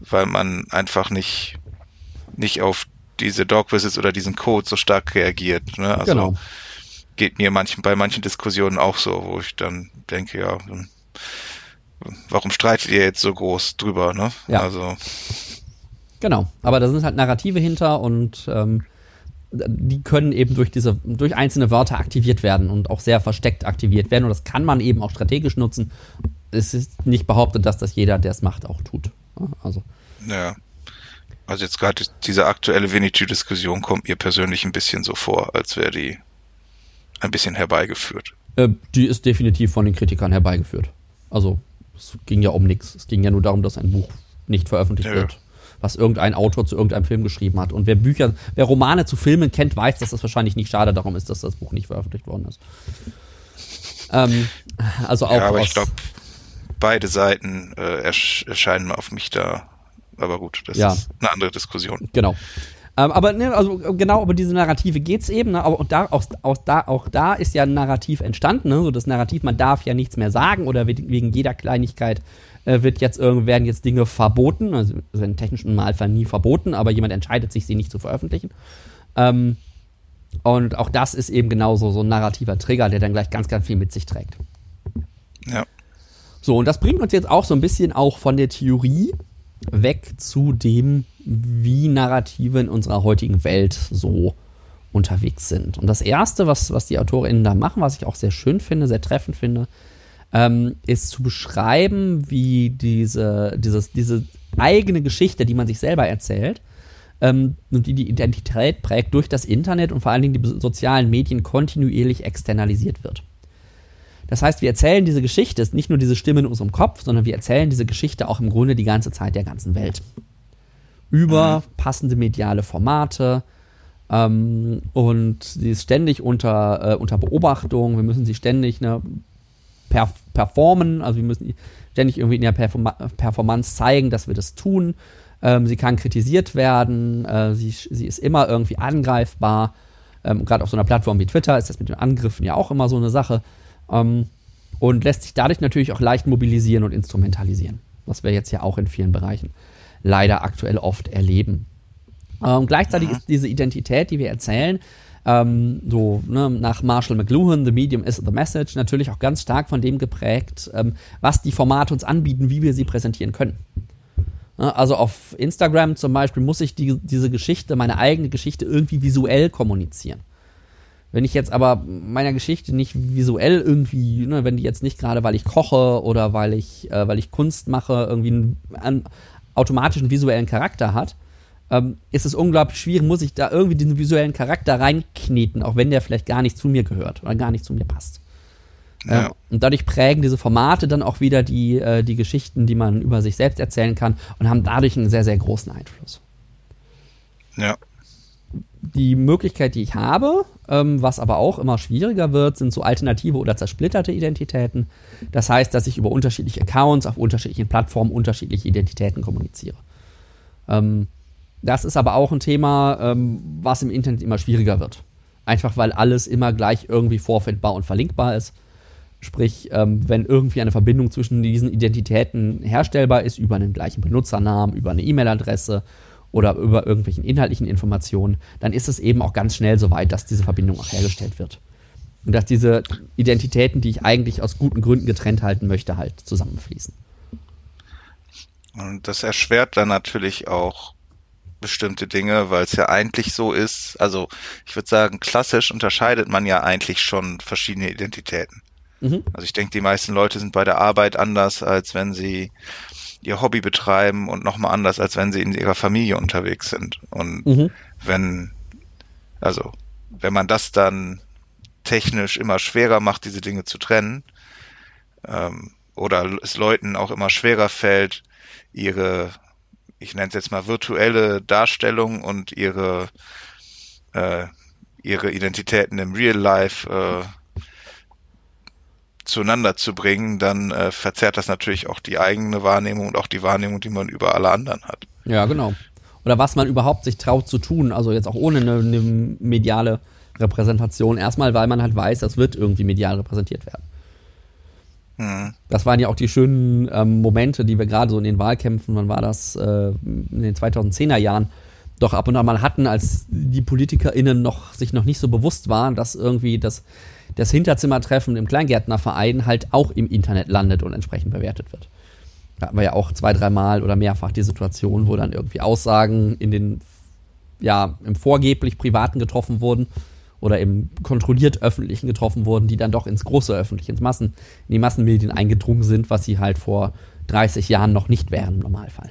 Weil man einfach nicht, nicht auf diese Dog Visits oder diesen Code so stark reagiert. Ne? Also genau geht mir manchen, bei manchen Diskussionen auch so, wo ich dann denke, ja, warum streitet ihr jetzt so groß drüber, ne? Ja. Also. Genau, aber da sind halt Narrative hinter und ähm, die können eben durch diese, durch einzelne Wörter aktiviert werden und auch sehr versteckt aktiviert werden. Und das kann man eben auch strategisch nutzen. Es ist nicht behauptet, dass das jeder, der es macht, auch tut. Also. Ja. Also jetzt gerade diese aktuelle Winnetou-Diskussion kommt mir persönlich ein bisschen so vor, als wäre die ein bisschen herbeigeführt. Äh, die ist definitiv von den Kritikern herbeigeführt. Also es ging ja um nichts. Es ging ja nur darum, dass ein Buch nicht veröffentlicht ja. wird, was irgendein Autor zu irgendeinem Film geschrieben hat. Und wer Bücher, wer Romane zu Filmen kennt, weiß, dass das wahrscheinlich nicht schade darum ist, dass das Buch nicht veröffentlicht worden ist. Ähm, also auch. Ja, aber ich glaube, beide Seiten äh, erscheinen auf mich da. Aber gut, das ja. ist eine andere Diskussion. Genau. Ähm, aber ne, also genau über diese Narrative geht es eben. Ne? Aber da, auch, auch, da, auch da ist ja ein Narrativ entstanden. Ne? So das Narrativ, man darf ja nichts mehr sagen oder wegen jeder Kleinigkeit äh, wird jetzt werden jetzt Dinge verboten. Also im technischen Normalfall nie verboten, aber jemand entscheidet sich, sie nicht zu veröffentlichen. Ähm, und auch das ist eben genauso so ein narrativer Trigger, der dann gleich ganz, ganz viel mit sich trägt. Ja. So, und das bringt uns jetzt auch so ein bisschen auch von der Theorie weg zu dem, wie Narrative in unserer heutigen Welt so unterwegs sind. Und das Erste, was, was die AutorInnen da machen, was ich auch sehr schön finde, sehr treffend finde, ähm, ist zu beschreiben, wie diese, dieses, diese eigene Geschichte, die man sich selber erzählt, ähm, und die die Identität prägt durch das Internet und vor allen Dingen die sozialen Medien kontinuierlich externalisiert wird. Das heißt, wir erzählen diese Geschichte, ist nicht nur diese Stimme in unserem Kopf, sondern wir erzählen diese Geschichte auch im Grunde die ganze Zeit der ganzen Welt. Über mhm. passende mediale Formate, ähm, und sie ist ständig unter, äh, unter Beobachtung. Wir müssen sie ständig ne, per performen, also wir müssen ständig irgendwie in der Perform Performance zeigen, dass wir das tun. Ähm, sie kann kritisiert werden, äh, sie, sie ist immer irgendwie angreifbar. Ähm, Gerade auf so einer Plattform wie Twitter ist das mit den Angriffen ja auch immer so eine Sache. Ähm, und lässt sich dadurch natürlich auch leicht mobilisieren und instrumentalisieren. Was wir jetzt ja auch in vielen Bereichen leider aktuell oft erleben. Ähm, gleichzeitig mhm. ist diese Identität, die wir erzählen, ähm, so ne, nach Marshall McLuhan, The Medium is the Message, natürlich auch ganz stark von dem geprägt, ähm, was die Formate uns anbieten, wie wir sie präsentieren können. Also auf Instagram zum Beispiel muss ich die, diese Geschichte, meine eigene Geschichte irgendwie visuell kommunizieren. Wenn ich jetzt aber meiner Geschichte nicht visuell irgendwie, ne, wenn die jetzt nicht gerade, weil ich koche oder weil ich, äh, weil ich Kunst mache, irgendwie einen, einen automatischen visuellen Charakter hat, ähm, ist es unglaublich schwierig, muss ich da irgendwie diesen visuellen Charakter reinkneten, auch wenn der vielleicht gar nicht zu mir gehört oder gar nicht zu mir passt. Ja. Äh, und dadurch prägen diese Formate dann auch wieder die, äh, die Geschichten, die man über sich selbst erzählen kann und haben dadurch einen sehr, sehr großen Einfluss. Ja. Die Möglichkeit, die ich habe, ähm, was aber auch immer schwieriger wird, sind so alternative oder zersplitterte Identitäten. Das heißt, dass ich über unterschiedliche Accounts auf unterschiedlichen Plattformen unterschiedliche Identitäten kommuniziere. Ähm, das ist aber auch ein Thema, ähm, was im Internet immer schwieriger wird. Einfach weil alles immer gleich irgendwie vorfindbar und verlinkbar ist. Sprich, ähm, wenn irgendwie eine Verbindung zwischen diesen Identitäten herstellbar ist, über einen gleichen Benutzernamen, über eine E-Mail-Adresse oder über irgendwelchen inhaltlichen Informationen, dann ist es eben auch ganz schnell so weit, dass diese Verbindung auch hergestellt wird. Und dass diese Identitäten, die ich eigentlich aus guten Gründen getrennt halten möchte, halt zusammenfließen. Und das erschwert dann natürlich auch bestimmte Dinge, weil es ja eigentlich so ist. Also ich würde sagen, klassisch unterscheidet man ja eigentlich schon verschiedene Identitäten. Mhm. Also ich denke, die meisten Leute sind bei der Arbeit anders, als wenn sie ihr Hobby betreiben und nochmal anders, als wenn sie in ihrer Familie unterwegs sind. Und mhm. wenn, also wenn man das dann technisch immer schwerer macht, diese Dinge zu trennen, ähm, oder es Leuten auch immer schwerer fällt, ihre ich nenne es jetzt mal virtuelle Darstellung und ihre, äh, ihre Identitäten im Real Life äh, zueinander zu bringen, dann äh, verzerrt das natürlich auch die eigene Wahrnehmung und auch die Wahrnehmung, die man über alle anderen hat. Ja, genau. Oder was man überhaupt sich traut zu tun, also jetzt auch ohne eine, eine mediale Repräsentation. Erstmal, weil man halt weiß, das wird irgendwie medial repräsentiert werden. Mhm. Das waren ja auch die schönen ähm, Momente, die wir gerade so in den Wahlkämpfen, wann war das, äh, in den 2010er Jahren, doch ab und an mal hatten, als die PolitikerInnen noch, sich noch nicht so bewusst waren, dass irgendwie das, das Hinterzimmertreffen im Kleingärtnerverein halt auch im Internet landet und entsprechend bewertet wird. Da hatten wir ja auch zwei, dreimal oder mehrfach die Situation, wo dann irgendwie Aussagen in den, ja, im vorgeblich Privaten getroffen wurden oder im kontrolliert öffentlichen getroffen wurden, die dann doch ins große öffentliche, ins Massen, in die Massenmedien eingedrungen sind, was sie halt vor 30 Jahren noch nicht wären im Normalfall.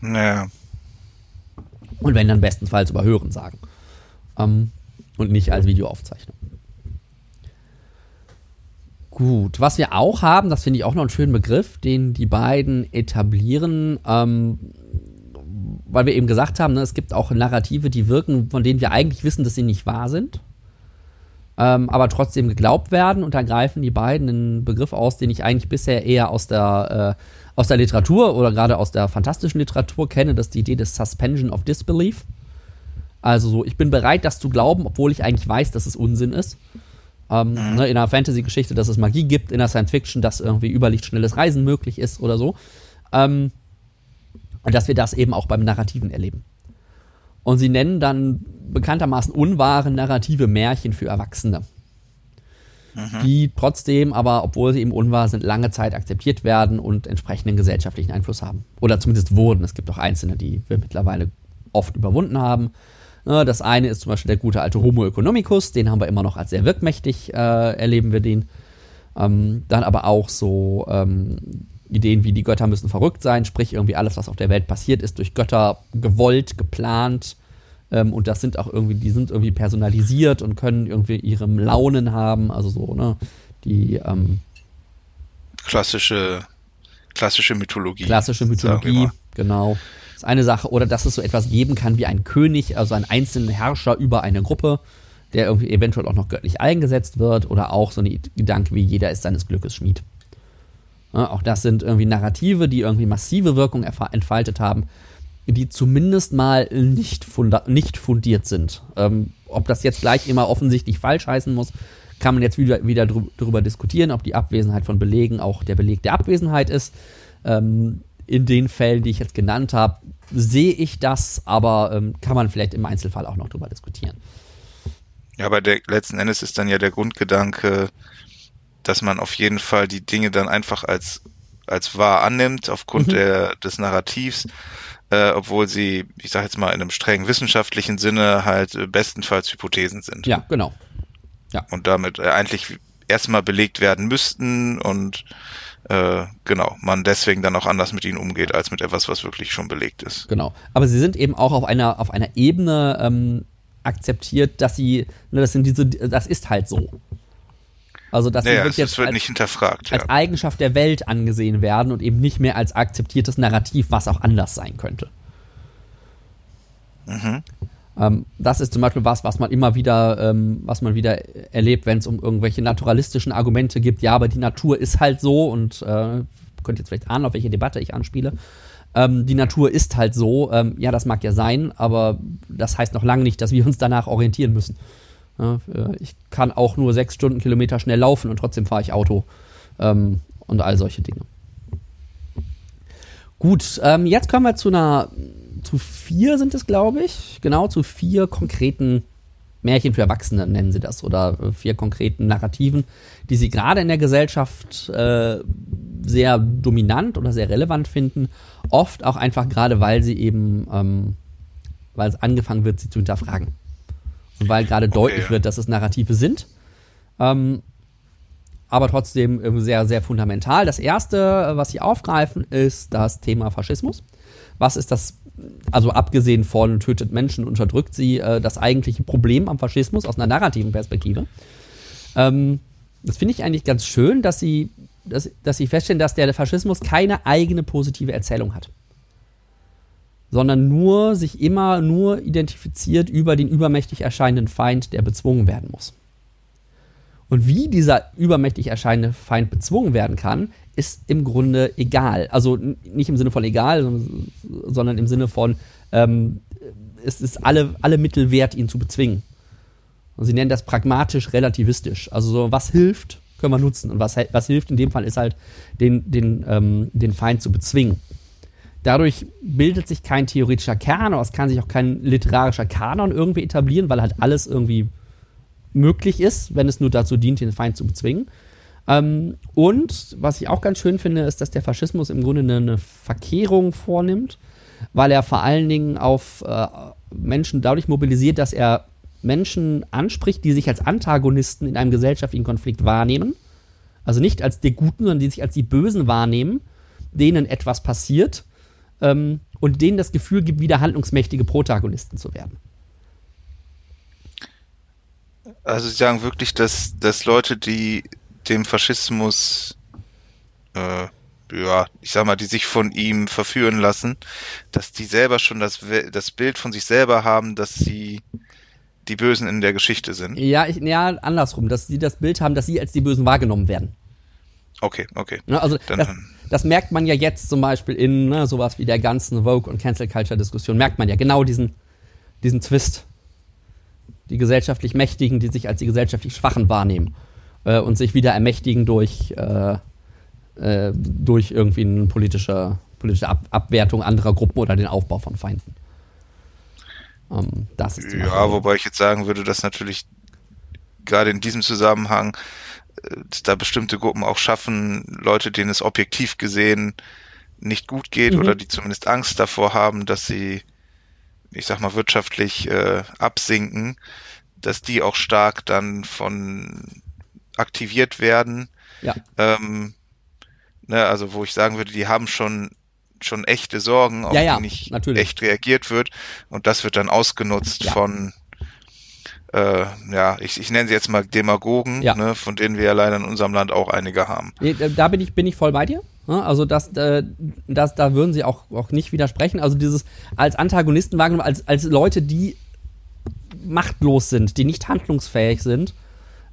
Naja. Und wenn dann bestenfalls über Hören sagen. Ähm, und nicht als Videoaufzeichnung. Gut, was wir auch haben, das finde ich auch noch einen schönen Begriff, den die beiden etablieren, ähm, weil wir eben gesagt haben, ne, es gibt auch Narrative, die wirken, von denen wir eigentlich wissen, dass sie nicht wahr sind, ähm, aber trotzdem geglaubt werden. Und da greifen die beiden einen Begriff aus, den ich eigentlich bisher eher aus der, äh, aus der Literatur oder gerade aus der fantastischen Literatur kenne. Das ist die Idee des Suspension of Disbelief. Also so, ich bin bereit, das zu glauben, obwohl ich eigentlich weiß, dass es Unsinn ist. Ähm, mhm. ne, in einer Fantasy-Geschichte, dass es Magie gibt, in der Science-Fiction, dass irgendwie überlichtschnelles Reisen möglich ist oder so. Ähm, und dass wir das eben auch beim Narrativen erleben. Und sie nennen dann bekanntermaßen unwahre narrative Märchen für Erwachsene. Mhm. Die trotzdem, aber obwohl sie eben unwahr sind, lange Zeit akzeptiert werden und entsprechenden gesellschaftlichen Einfluss haben. Oder zumindest wurden. Es gibt auch einzelne, die wir mittlerweile oft überwunden haben. Das eine ist zum Beispiel der gute alte Homo economicus, den haben wir immer noch als sehr wirkmächtig, äh, erleben wir den. Ähm, dann aber auch so ähm, Ideen wie die Götter müssen verrückt sein, sprich irgendwie alles, was auf der Welt passiert, ist durch Götter gewollt, geplant. Ähm, und das sind auch irgendwie, die sind irgendwie personalisiert und können irgendwie ihre Launen haben, also so, ne? Die ähm, klassische, klassische Mythologie. Klassische Mythologie, genau. Ist eine Sache. Oder dass es so etwas geben kann wie ein König, also einen einzelnen Herrscher über eine Gruppe, der irgendwie eventuell auch noch göttlich eingesetzt wird. Oder auch so ein Gedanke wie jeder ist seines Glückes Schmied. Ja, auch das sind irgendwie Narrative, die irgendwie massive Wirkung entfaltet haben, die zumindest mal nicht, nicht fundiert sind. Ähm, ob das jetzt gleich immer offensichtlich falsch heißen muss, kann man jetzt wieder, wieder darüber diskutieren, ob die Abwesenheit von Belegen auch der Beleg der Abwesenheit ist. Ähm, in den Fällen, die ich jetzt genannt habe, sehe ich das, aber ähm, kann man vielleicht im Einzelfall auch noch darüber diskutieren. Ja, aber der, letzten Endes ist dann ja der Grundgedanke, dass man auf jeden Fall die Dinge dann einfach als, als wahr annimmt, aufgrund mhm. der, des Narrativs, äh, obwohl sie, ich sage jetzt mal, in einem strengen wissenschaftlichen Sinne halt äh, bestenfalls Hypothesen sind. Ja, genau. Ja. Und damit äh, eigentlich erstmal belegt werden müssten und äh, genau, man deswegen dann auch anders mit ihnen umgeht, als mit etwas, was wirklich schon belegt ist. Genau. Aber sie sind eben auch auf einer, auf einer Ebene ähm, akzeptiert, dass sie, ne, das sind diese, das ist halt so. Also dass naja, sie jetzt wird als, nicht hinterfragt, als Eigenschaft der Welt angesehen werden und eben nicht mehr als akzeptiertes Narrativ, was auch anders sein könnte. Mhm. Ähm, das ist zum Beispiel was, was man immer wieder, ähm, was man wieder erlebt, wenn es um irgendwelche naturalistischen Argumente gibt. Ja, aber die Natur ist halt so und äh, könnt jetzt vielleicht ahnen, auf welche Debatte ich anspiele. Ähm, die Natur ist halt so. Ähm, ja, das mag ja sein, aber das heißt noch lange nicht, dass wir uns danach orientieren müssen. Ja, äh, ich kann auch nur sechs Stundenkilometer schnell laufen und trotzdem fahre ich Auto ähm, und all solche Dinge. Gut, ähm, jetzt kommen wir zu einer, zu vier sind es, glaube ich, genau, zu vier konkreten Märchen für Erwachsene nennen sie das oder äh, vier konkreten Narrativen, die sie gerade in der Gesellschaft äh, sehr dominant oder sehr relevant finden. Oft auch einfach gerade, weil sie eben, ähm, weil es angefangen wird, sie zu hinterfragen. Und weil gerade okay, deutlich ja. wird, dass es Narrative sind. Ähm, aber trotzdem sehr, sehr fundamental. Das erste, was sie aufgreifen, ist das Thema Faschismus. Was ist das, also abgesehen von tötet Menschen, unterdrückt sie, äh, das eigentliche Problem am Faschismus aus einer narrativen Perspektive? Ähm, das finde ich eigentlich ganz schön, dass sie, dass, dass sie feststellen, dass der Faschismus keine eigene positive Erzählung hat sondern nur sich immer nur identifiziert über den übermächtig erscheinenden Feind, der bezwungen werden muss. Und wie dieser übermächtig erscheinende Feind bezwungen werden kann, ist im Grunde egal. Also nicht im Sinne von egal, sondern im Sinne von, ähm, es ist alle, alle Mittel wert, ihn zu bezwingen. Und sie nennen das pragmatisch relativistisch. Also so, was hilft, können wir nutzen. Und was, was hilft in dem Fall ist halt, den, den, ähm, den Feind zu bezwingen. Dadurch bildet sich kein theoretischer Kern, aber es kann sich auch kein literarischer Kanon irgendwie etablieren, weil halt alles irgendwie möglich ist, wenn es nur dazu dient, den Feind zu bezwingen. Ähm, und was ich auch ganz schön finde, ist, dass der Faschismus im Grunde eine, Verkehrung vornimmt, weil er vor allen Dingen auf äh, Menschen dadurch mobilisiert, dass er Menschen anspricht, die sich als Antagonisten in einem gesellschaftlichen Konflikt wahrnehmen. Also nicht als die Guten, sondern die sich als die Bösen wahrnehmen, denen etwas passiert ähm, und denen das Gefühl gibt, wieder handlungsmächtige Protagonisten zu werden. Also Sie sagen wirklich, dass, dass Leute, die dem Faschismus, äh, ja, ich sag mal, die sich von ihm verführen lassen, dass die selber schon das, das Bild von sich selber haben, dass sie die Bösen in der Geschichte sind. Ja, ich, ja, andersrum, dass sie das Bild haben, dass sie als die Bösen wahrgenommen werden. Okay, okay. Ja, also Dann, das, das merkt man ja jetzt zum Beispiel in ne, sowas wie der ganzen Vogue- und Cancel-Culture-Diskussion, merkt man ja genau diesen, diesen Twist. Die gesellschaftlich Mächtigen, die sich als die gesellschaftlich Schwachen wahrnehmen äh, und sich wieder ermächtigen durch, äh, äh, durch irgendwie eine politische, politische Ab Abwertung anderer Gruppen oder den Aufbau von Feinden. Ähm, das ist ja, wobei ich jetzt sagen würde, dass natürlich gerade in diesem Zusammenhang da bestimmte Gruppen auch schaffen, Leute, denen es objektiv gesehen nicht gut geht mhm. oder die zumindest Angst davor haben, dass sie, ich sag mal, wirtschaftlich äh, absinken, dass die auch stark dann von aktiviert werden. Ja. Ähm, Ne, also wo ich sagen würde, die haben schon schon echte Sorgen, auf ja, ja, die nicht natürlich. echt reagiert wird. Und das wird dann ausgenutzt ja. von äh, ja, ich, ich nenne sie jetzt mal Demagogen, ja. ne, von denen wir ja leider in unserem Land auch einige haben. Da bin ich, bin ich voll bei dir. Also das, äh, das, da würden sie auch, auch nicht widersprechen. Also dieses als Antagonisten wahrgenommen, als, als Leute, die machtlos sind, die nicht handlungsfähig sind,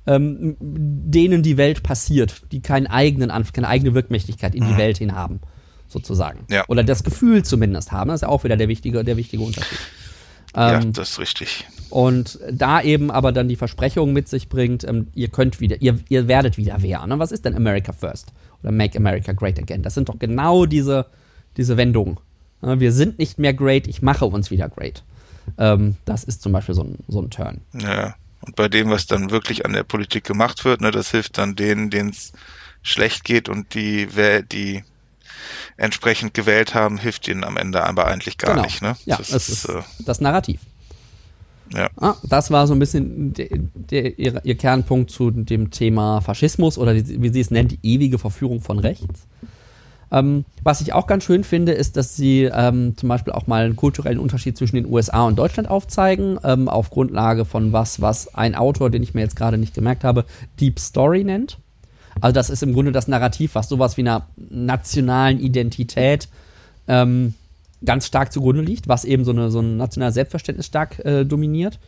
ähm, denen die Welt passiert, die keinen eigenen keine eigene Wirkmächtigkeit in die mhm. Welt hin haben, sozusagen. Ja. Oder das Gefühl zumindest haben. Das ist ja auch wieder der wichtige, der wichtige Unterschied. Ähm, ja, das ist richtig. Und da eben aber dann die Versprechung mit sich bringt, ähm, ihr könnt wieder, ihr, ihr werdet wieder wer. Ne? Was ist denn America First? Oder Make America Great Again? Das sind doch genau diese, diese Wendungen. Ne? Wir sind nicht mehr great, ich mache uns wieder great. Ähm, das ist zum Beispiel so ein, so ein Turn. Ja, und bei dem, was dann wirklich an der Politik gemacht wird, ne, das hilft dann denen, denen es schlecht geht und die, die entsprechend gewählt haben, hilft ihnen am Ende aber eigentlich gar genau. nicht. Ne? Ja, das, ist, ist äh, das Narrativ. Ja. Ah, das war so ein bisschen der, der, ihr, ihr, Kernpunkt zu dem Thema Faschismus oder die, wie sie es nennt, die ewige Verführung von rechts. Ähm, was ich auch ganz schön finde, ist, dass sie ähm, zum Beispiel auch mal einen kulturellen Unterschied zwischen den USA und Deutschland aufzeigen, ähm, auf Grundlage von was, was ein Autor, den ich mir jetzt gerade nicht gemerkt habe, Deep Story nennt. Also das ist im Grunde das Narrativ, was sowas wie einer nationalen Identität ähm, ganz stark zugrunde liegt, was eben so, eine, so ein nationales Selbstverständnis stark äh, dominiert.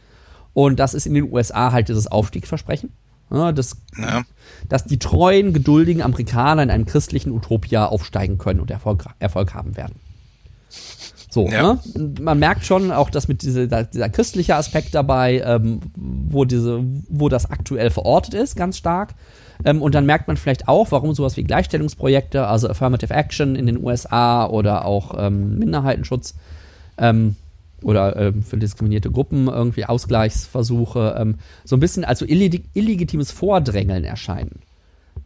Und das ist in den USA halt dieses Aufstiegsversprechen. Ja, dass, ja. dass die treuen, geduldigen Amerikaner in einem christlichen Utopia aufsteigen können und Erfolg, Erfolg haben werden. So, ja. ne? Man merkt schon auch, dass mit diese, dieser christliche Aspekt dabei, ähm, wo, diese, wo das aktuell verortet ist, ganz stark. Ähm, und dann merkt man vielleicht auch, warum sowas wie Gleichstellungsprojekte, also Affirmative Action in den USA oder auch ähm, Minderheitenschutz ähm, oder ähm, für diskriminierte Gruppen irgendwie Ausgleichsversuche ähm, so ein bisschen als so illeg illegitimes Vordrängeln erscheinen.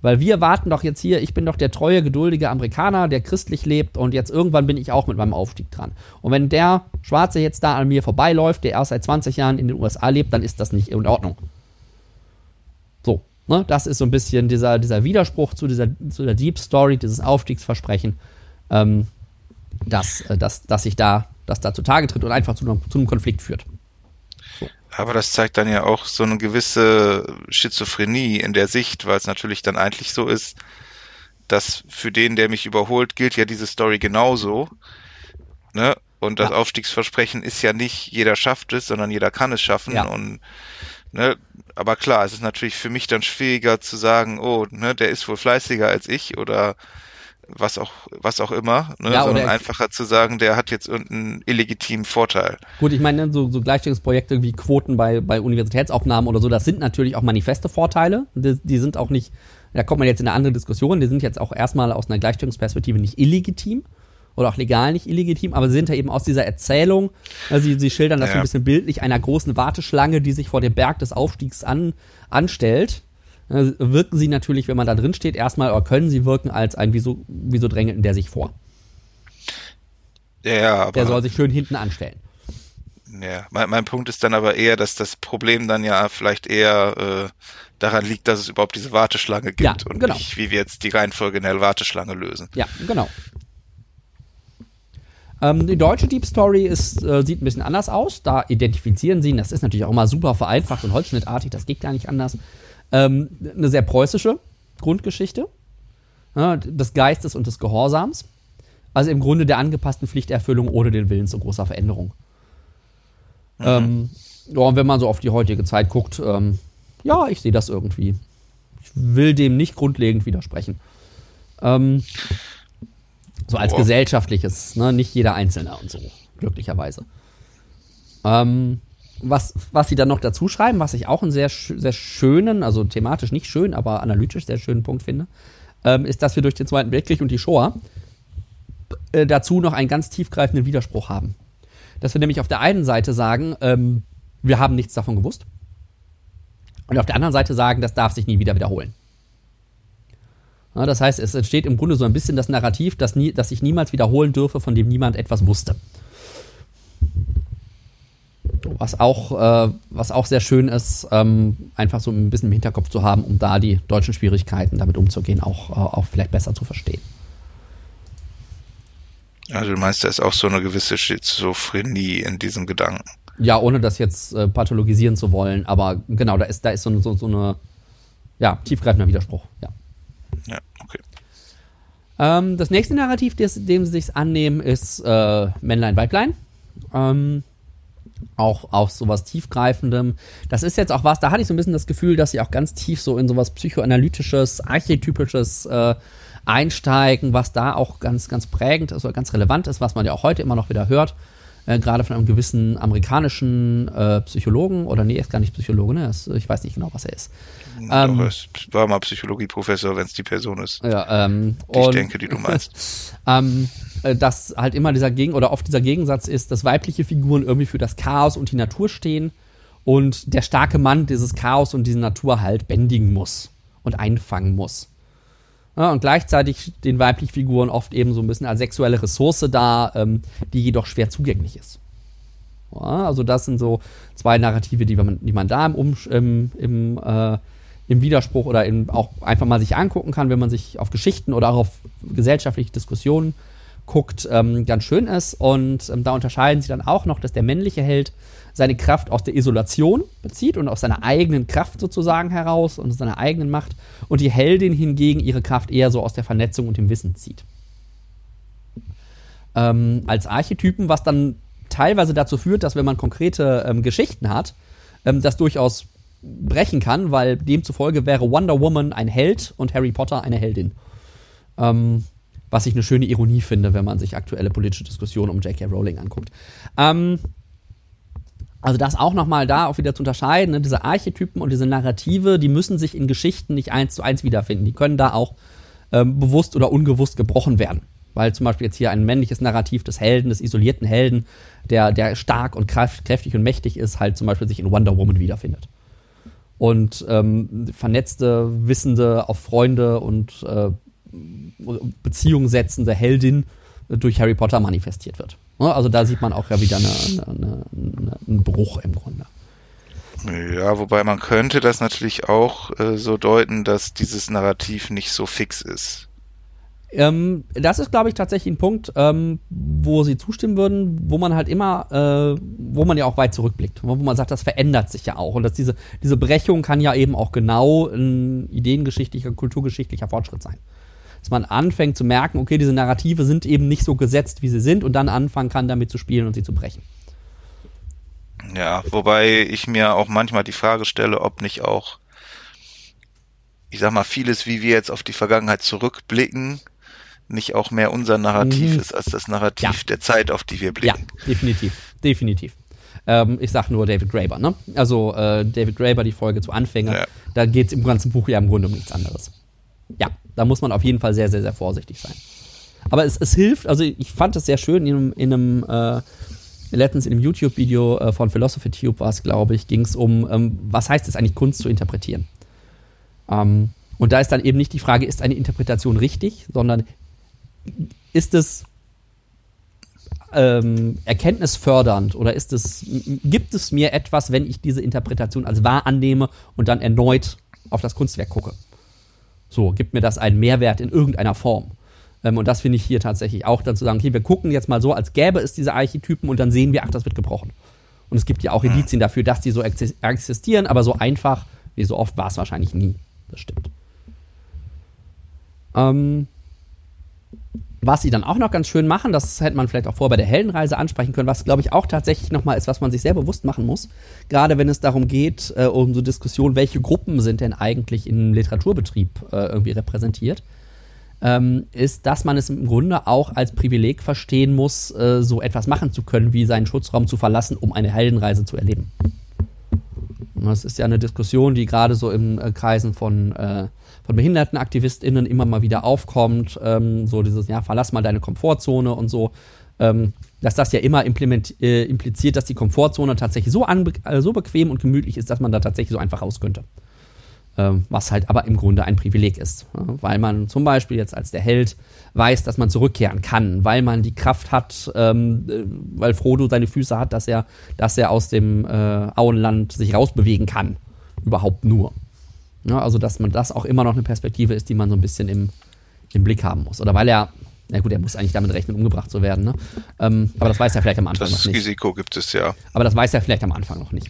Weil wir warten doch jetzt hier, ich bin doch der treue, geduldige Amerikaner, der christlich lebt und jetzt irgendwann bin ich auch mit meinem Aufstieg dran. Und wenn der Schwarze jetzt da an mir vorbeiläuft, der erst seit 20 Jahren in den USA lebt, dann ist das nicht in Ordnung. Ne? Das ist so ein bisschen dieser, dieser Widerspruch zu dieser zu der Deep Story, dieses Aufstiegsversprechen, ähm, dass, äh, dass, dass sich da, das da zutage tritt und einfach zu, zu einem Konflikt führt. So. Aber das zeigt dann ja auch so eine gewisse Schizophrenie in der Sicht, weil es natürlich dann eigentlich so ist, dass für den, der mich überholt, gilt ja diese Story genauso. Ne? Und das ja. Aufstiegsversprechen ist ja nicht, jeder schafft es, sondern jeder kann es schaffen. Ja. Und ne, aber klar, es ist natürlich für mich dann schwieriger zu sagen, oh, ne, der ist wohl fleißiger als ich oder was auch, was auch immer, ne, ja, sondern einfacher zu sagen, der hat jetzt irgendeinen illegitimen Vorteil. Gut, ich meine, so, so Gleichstellungsprojekte wie Quoten bei, bei Universitätsaufnahmen oder so, das sind natürlich auch manifeste Vorteile. Die, die sind auch nicht, da kommt man jetzt in eine andere Diskussion, die sind jetzt auch erstmal aus einer Gleichstellungsperspektive nicht illegitim oder auch legal nicht illegitim, aber sie sind ja eben aus dieser Erzählung, also sie, sie schildern das ja. so ein bisschen bildlich, einer großen Warteschlange, die sich vor dem Berg des Aufstiegs an, anstellt. Also wirken sie natürlich, wenn man da drin steht, erstmal, oder können sie wirken als ein wieso, wieso drängelten der sich vor. Ja, aber. Der soll sich schön hinten anstellen. Ja, mein, mein Punkt ist dann aber eher, dass das Problem dann ja vielleicht eher äh, daran liegt, dass es überhaupt diese Warteschlange gibt ja, und genau. nicht, wie wir jetzt die Reihenfolge in der Warteschlange lösen. Ja, genau. Ähm, die deutsche Deep Story ist, äh, sieht ein bisschen anders aus. Da identifizieren sie, das ist natürlich auch immer super vereinfacht und holzschnittartig, das geht gar nicht anders. Ähm, eine sehr preußische Grundgeschichte ja, des Geistes und des Gehorsams. Also im Grunde der angepassten Pflichterfüllung ohne den Willen zu großer Veränderung. Mhm. Ähm, ja, und wenn man so auf die heutige Zeit guckt, ähm, ja, ich sehe das irgendwie. Ich will dem nicht grundlegend widersprechen. Ähm, so als Boah. gesellschaftliches, ne? nicht jeder Einzelne und so, glücklicherweise. Ähm, was, was sie dann noch dazu schreiben, was ich auch einen sehr, sehr schönen, also thematisch nicht schön, aber analytisch sehr schönen Punkt finde, ähm, ist, dass wir durch den Zweiten Weltkrieg und die Shoah äh, dazu noch einen ganz tiefgreifenden Widerspruch haben. Dass wir nämlich auf der einen Seite sagen, ähm, wir haben nichts davon gewusst. Und auf der anderen Seite sagen, das darf sich nie wieder wiederholen. Ja, das heißt, es entsteht im Grunde so ein bisschen das Narrativ, dass, nie, dass sich niemals wiederholen dürfe, von dem niemand etwas wusste. Was auch, äh, was auch sehr schön ist, ähm, einfach so ein bisschen im Hinterkopf zu haben, um da die deutschen Schwierigkeiten damit umzugehen, auch, äh, auch vielleicht besser zu verstehen. Also du meinst, da ist auch so eine gewisse Schizophrenie in diesem Gedanken. Ja, ohne das jetzt äh, pathologisieren zu wollen, aber genau, da ist, da ist so, so, so eine ja, tiefgreifender Widerspruch, ja. Ja, okay. Ähm, das nächste Narrativ, des, dem sie sich annehmen, ist äh, Männlein, Weiblein. Ähm, auch auf sowas tiefgreifendem. Das ist jetzt auch was, da hatte ich so ein bisschen das Gefühl, dass sie auch ganz tief so in sowas psychoanalytisches, archetypisches äh, einsteigen, was da auch ganz, ganz prägend ist oder ganz relevant ist, was man ja auch heute immer noch wieder hört. Äh, gerade von einem gewissen amerikanischen äh, Psychologen, oder nee, er ist gar nicht Psychologe, ne? Das, ich weiß nicht genau, was er ist. Ähm, Doch, es war mal Psychologieprofessor, wenn es die Person ist. Ja, ähm, die ich denke, die du meinst. ähm, äh, dass halt immer dieser Gegen oder oft dieser Gegensatz ist, dass weibliche Figuren irgendwie für das Chaos und die Natur stehen und der starke Mann dieses Chaos und diese Natur halt bändigen muss und einfangen muss. Ja, und gleichzeitig den weiblichen Figuren oft eben so ein bisschen als sexuelle Ressource da, ähm, die jedoch schwer zugänglich ist. Ja, also das sind so zwei Narrative, die man, die man da im, im, im, äh, im Widerspruch oder in, auch einfach mal sich angucken kann, wenn man sich auf Geschichten oder auch auf gesellschaftliche Diskussionen guckt, ähm, ganz schön ist. Und ähm, da unterscheiden sie dann auch noch, dass der männliche Held seine Kraft aus der Isolation bezieht und aus seiner eigenen Kraft sozusagen heraus und seiner eigenen Macht und die Heldin hingegen ihre Kraft eher so aus der Vernetzung und dem Wissen zieht. Ähm, als Archetypen, was dann teilweise dazu führt, dass wenn man konkrete ähm, Geschichten hat, ähm, das durchaus brechen kann, weil demzufolge wäre Wonder Woman ein Held und Harry Potter eine Heldin. Ähm, was ich eine schöne Ironie finde, wenn man sich aktuelle politische Diskussionen um J.K. Rowling anguckt. Ähm, also das auch nochmal da auch wieder zu unterscheiden, ne? diese Archetypen und diese Narrative, die müssen sich in Geschichten nicht eins zu eins wiederfinden. Die können da auch ähm, bewusst oder unbewusst gebrochen werden. Weil zum Beispiel jetzt hier ein männliches Narrativ des Helden, des isolierten Helden, der, der stark und kräftig und mächtig ist, halt zum Beispiel sich in Wonder Woman wiederfindet. Und ähm, vernetzte, wissende, auf Freunde und äh, Beziehungen setzende Heldin durch Harry Potter manifestiert wird. Ne? Also da sieht man auch ja wieder eine, eine, eine, einen Bruch im Grunde. Ja, wobei man könnte das natürlich auch äh, so deuten, dass dieses Narrativ nicht so fix ist. Ähm, das ist, glaube ich, tatsächlich ein Punkt, ähm, wo sie zustimmen würden, wo man halt immer, äh, wo man ja auch weit zurückblickt, wo man sagt, das verändert sich ja auch. Und dass diese, diese Brechung kann ja eben auch genau ein ideengeschichtlicher, kulturgeschichtlicher Fortschritt sein dass man anfängt zu merken, okay, diese Narrative sind eben nicht so gesetzt, wie sie sind und dann anfangen kann, damit zu spielen und sie zu brechen. Ja, wobei ich mir auch manchmal die Frage stelle, ob nicht auch, ich sag mal, vieles, wie wir jetzt auf die Vergangenheit zurückblicken, nicht auch mehr unser Narrativ mhm. ist als das Narrativ ja. der Zeit, auf die wir blicken. Ja, definitiv, definitiv. Ähm, ich sag nur David Graeber, ne? Also äh, David Graeber, die Folge zu Anfänger, ja. da geht es im ganzen Buch ja im Grunde um nichts anderes. Ja, da muss man auf jeden Fall sehr, sehr, sehr vorsichtig sein. Aber es, es hilft, also ich fand es sehr schön in einem, in einem äh, letztens in einem YouTube-Video äh, von Philosophy Tube war es, glaube ich, ging es um, ähm, was heißt es eigentlich, Kunst zu interpretieren. Ähm, und da ist dann eben nicht die Frage, ist eine Interpretation richtig, sondern ist es ähm, erkenntnisfördernd oder ist es, gibt es mir etwas, wenn ich diese Interpretation als wahr annehme und dann erneut auf das Kunstwerk gucke? So, gibt mir das einen Mehrwert in irgendeiner Form. Ähm, und das finde ich hier tatsächlich auch dann zu sagen, okay, wir gucken jetzt mal so, als gäbe es diese Archetypen und dann sehen wir, ach, das wird gebrochen. Und es gibt ja auch Indizien dafür, dass die so existieren, aber so einfach wie so oft war es wahrscheinlich nie. Das stimmt. Ähm, was sie dann auch noch ganz schön machen, das hätte man vielleicht auch vor bei der Heldenreise ansprechen können, was glaube ich auch tatsächlich nochmal ist, was man sich sehr bewusst machen muss. Gerade wenn es darum geht, äh, um so Diskussionen, welche Gruppen sind denn eigentlich im Literaturbetrieb äh, irgendwie repräsentiert, ähm, ist, dass man es im Grunde auch als Privileg verstehen muss, äh, so etwas machen zu können, wie seinen Schutzraum zu verlassen, um eine Heldenreise zu erleben. Das ist ja eine Diskussion, die gerade so in äh, Kreisen von äh, von BehindertenaktivistInnen immer mal wieder aufkommt, ähm, so dieses, ja, verlass mal deine Komfortzone und so, ähm, dass das ja immer äh, impliziert, dass die Komfortzone tatsächlich so, äh, so bequem und gemütlich ist, dass man da tatsächlich so einfach raus könnte. Ähm, was halt aber im Grunde ein Privileg ist. Ja, weil man zum Beispiel jetzt als der Held weiß, dass man zurückkehren kann, weil man die Kraft hat, ähm, äh, weil Frodo seine Füße hat, dass er, dass er aus dem äh, Auenland sich rausbewegen kann. Überhaupt nur. Ja, also, dass man das auch immer noch eine Perspektive ist, die man so ein bisschen im, im Blick haben muss. Oder weil er, Na gut, er muss eigentlich damit rechnen, umgebracht zu werden, ne? Ähm, aber das weiß er vielleicht am Anfang das noch nicht. Das Risiko gibt es ja. Aber das weiß er vielleicht am Anfang noch nicht.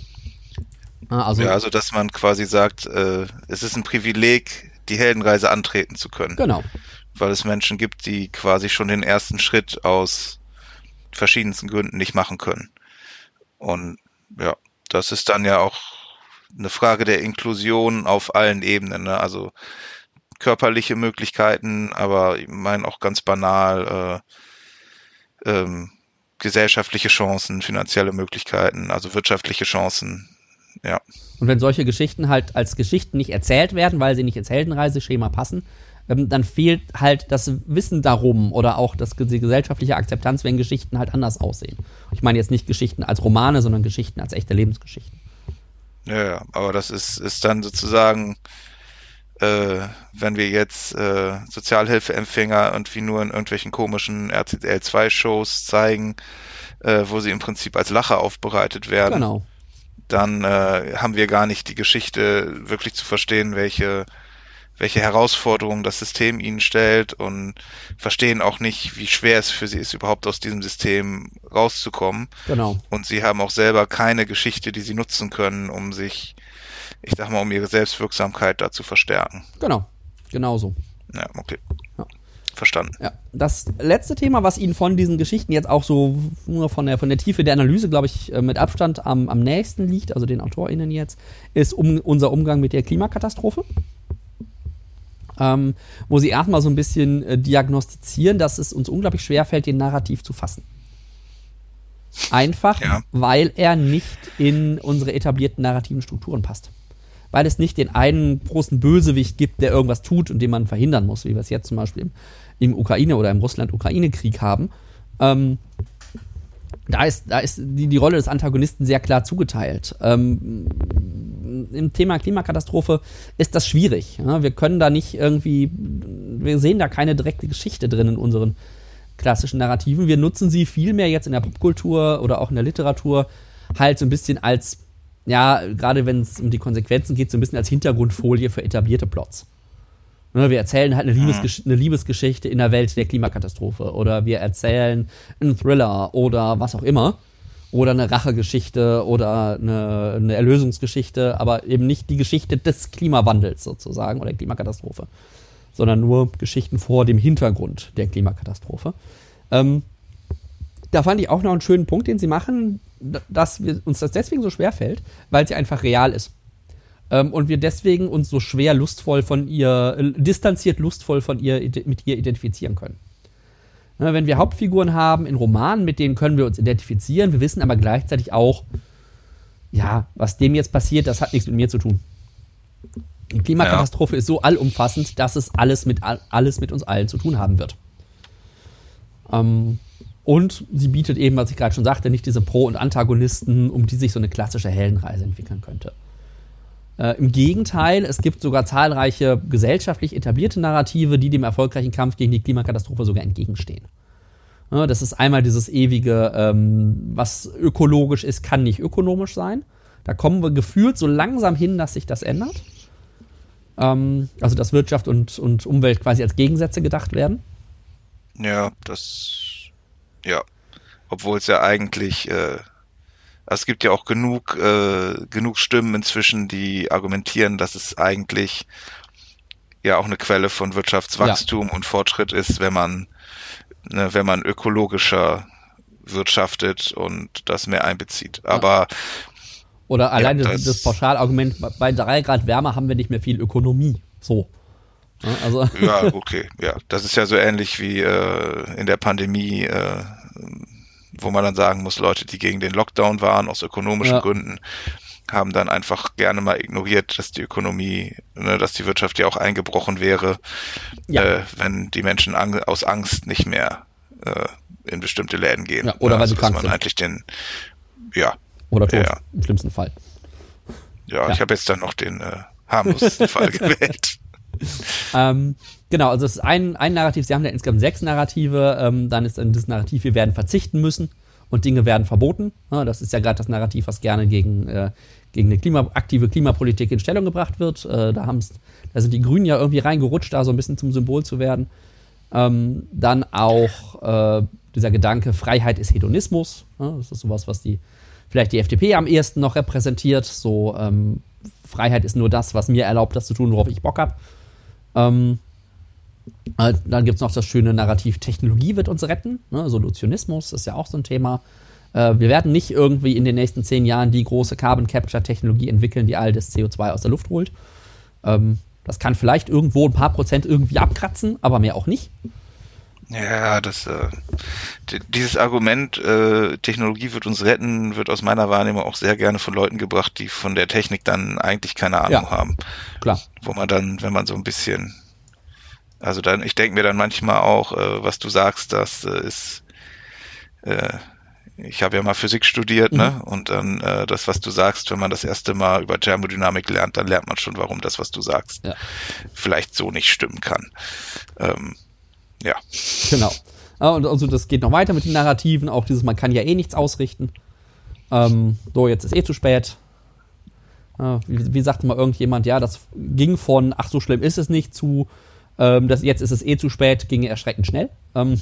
Ah, also, ja, also dass man quasi sagt, äh, es ist ein Privileg, die Heldenreise antreten zu können. Genau. Weil es Menschen gibt, die quasi schon den ersten Schritt aus verschiedensten Gründen nicht machen können. Und ja, das ist dann ja auch eine Frage der Inklusion auf allen Ebenen. Ne? Also körperliche Möglichkeiten, aber ich meine auch ganz banal äh, ähm, gesellschaftliche Chancen, finanzielle Möglichkeiten, also wirtschaftliche Chancen. Ja. Und wenn solche Geschichten halt als Geschichten nicht erzählt werden, weil sie nicht ins Heldenreiseschema passen, ähm, dann fehlt halt das Wissen darum oder auch das, die gesellschaftliche Akzeptanz, wenn Geschichten halt anders aussehen. Ich meine jetzt nicht Geschichten als Romane, sondern Geschichten als echte Lebensgeschichten. Ja, aber das ist, ist dann sozusagen, äh, wenn wir jetzt äh, Sozialhilfeempfänger irgendwie nur in irgendwelchen komischen RTL2-Shows zeigen, äh, wo sie im Prinzip als Lacher aufbereitet werden. Genau. Dann äh, haben wir gar nicht die Geschichte wirklich zu verstehen, welche welche Herausforderungen das System ihnen stellt und verstehen auch nicht, wie schwer es für sie ist, überhaupt aus diesem System rauszukommen. Genau. Und sie haben auch selber keine Geschichte, die sie nutzen können, um sich, ich sag mal, um ihre Selbstwirksamkeit da zu verstärken. Genau, genauso. Ja, okay. Ja. Verstanden. Ja. Das letzte Thema, was Ihnen von diesen Geschichten jetzt auch so nur von der, von der Tiefe der Analyse, glaube ich, äh, mit Abstand am, am nächsten liegt, also den AutorInnen jetzt, ist um, unser Umgang mit der Klimakatastrophe ähm, wo sie erstmal so ein bisschen äh, diagnostizieren, dass es uns unglaublich schwer fällt, den Narrativ zu fassen. Einfach, ja. weil er nicht in unsere etablierten narrativen Strukturen passt. Weil es nicht den einen großen Bösewicht gibt, der irgendwas tut und den man verhindern muss, wie wir es jetzt zum Beispiel im, im Ukraine- oder im Russland-Ukraine-Krieg haben. Ähm, da ist, da ist die, die Rolle des Antagonisten sehr klar zugeteilt. Ähm, Im Thema Klimakatastrophe ist das schwierig. Ja? Wir können da nicht irgendwie, wir sehen da keine direkte Geschichte drin in unseren klassischen Narrativen. Wir nutzen sie vielmehr jetzt in der Popkultur oder auch in der Literatur halt so ein bisschen als, ja, gerade wenn es um die Konsequenzen geht, so ein bisschen als Hintergrundfolie für etablierte Plots. Ne, wir erzählen halt eine, Liebesgesch mhm. eine, Liebesgeschichte in der Welt der Klimakatastrophe oder wir erzählen einen Thriller oder was auch immer oder eine Rachegeschichte oder eine, eine Erlösungsgeschichte, aber eben nicht die Geschichte des Klimawandels sozusagen oder der Klimakatastrophe, sondern nur Geschichten vor dem Hintergrund der Klimakatastrophe. Ähm, da fand ich auch noch einen schönen Punkt, den sie machen, dass wir, uns das deswegen so schwer fällt, weil sie einfach real ist ähm, und wir deswegen uns so schwer lustvoll von ihr, äh, distanziert lustvoll von ihr, mit ihr identifizieren können. Ja, wenn wir Hauptfiguren haben in Romanen, mit denen können wir uns identifizieren, wir wissen aber gleichzeitig auch, ja, was dem jetzt passiert, das hat nichts mit mir zu tun. Die Klimakatastrophe ja. ist so allumfassend, dass es alles mit, alles mit uns allen zu tun haben wird. Ähm, und sie bietet eben, was ich gerade schon sagte, nicht diese Pro- und Antagonisten, um die sich so eine klassische Heldenreise entwickeln könnte. Äh, Im Gegenteil, es gibt sogar zahlreiche gesellschaftlich etablierte Narrative, die dem erfolgreichen Kampf gegen die Klimakatastrophe sogar entgegenstehen. Ja, das ist einmal dieses ewige, ähm, was ökologisch ist, kann nicht ökonomisch sein. Da kommen wir gefühlt so langsam hin, dass sich das ändert. Ähm, also, dass Wirtschaft und, und Umwelt quasi als Gegensätze gedacht werden. Ja, das. Ja. Obwohl es ja eigentlich. Äh es gibt ja auch genug, äh, genug Stimmen inzwischen, die argumentieren, dass es eigentlich ja auch eine Quelle von Wirtschaftswachstum ja. und Fortschritt ist, wenn man, ne, wenn man ökologischer wirtschaftet und das mehr einbezieht. Aber oder allein ja, das, das Pauschalargument, bei drei Grad Wärme haben wir nicht mehr viel Ökonomie. So. Ja, also. ja, okay, ja. Das ist ja so ähnlich wie äh, in der Pandemie äh, wo man dann sagen muss, Leute, die gegen den Lockdown waren, aus ökonomischen ja. Gründen, haben dann einfach gerne mal ignoriert, dass die Ökonomie, ne, dass die Wirtschaft ja auch eingebrochen wäre, ja. äh, wenn die Menschen ang aus Angst nicht mehr äh, in bestimmte Läden gehen. Ja, oder weil also, sie krank sind. eigentlich den, ja. Oder tot, ja. im schlimmsten Fall. Ja, ich habe jetzt dann noch den äh, harmlosesten Fall gewählt. Ähm, genau, also es ist ein, ein Narrativ, sie haben ja insgesamt sechs Narrative, ähm, dann ist dann das Narrativ, wir werden verzichten müssen und Dinge werden verboten. Ja, das ist ja gerade das Narrativ, was gerne gegen, äh, gegen eine Klima, aktive Klimapolitik in Stellung gebracht wird. Äh, da, da sind die Grünen ja irgendwie reingerutscht, da so ein bisschen zum Symbol zu werden. Ähm, dann auch äh, dieser Gedanke, Freiheit ist Hedonismus. Ja, das ist sowas, was die vielleicht die FDP am ehesten noch repräsentiert. So ähm, Freiheit ist nur das, was mir erlaubt, das zu tun, worauf ich Bock habe. Ähm, äh, dann gibt es noch das schöne Narrativ, Technologie wird uns retten. Ne? Solutionismus ist ja auch so ein Thema. Äh, wir werden nicht irgendwie in den nächsten zehn Jahren die große Carbon Capture Technologie entwickeln, die all das CO2 aus der Luft holt. Ähm, das kann vielleicht irgendwo ein paar Prozent irgendwie abkratzen, aber mehr auch nicht. Ja, das äh, dieses Argument, äh, Technologie wird uns retten, wird aus meiner Wahrnehmung auch sehr gerne von Leuten gebracht, die von der Technik dann eigentlich keine Ahnung ja, haben. Klar. Wo man dann, wenn man so ein bisschen, also dann, ich denke mir dann manchmal auch, äh, was du sagst, das äh, ist äh, ich habe ja mal Physik studiert, ne? mhm. ne? Und dann äh, das, was du sagst, wenn man das erste Mal über Thermodynamik lernt, dann lernt man schon, warum das, was du sagst, ja. vielleicht so nicht stimmen kann. Ähm, ja. Genau. Und also das geht noch weiter mit den Narrativen, auch dieses, man kann ja eh nichts ausrichten. Ähm, so, jetzt ist eh zu spät. Äh, wie, wie sagte mal irgendjemand, ja, das ging von, ach so schlimm ist es nicht, zu, ähm, das, jetzt ist es eh zu spät, ging erschreckend schnell. Ähm,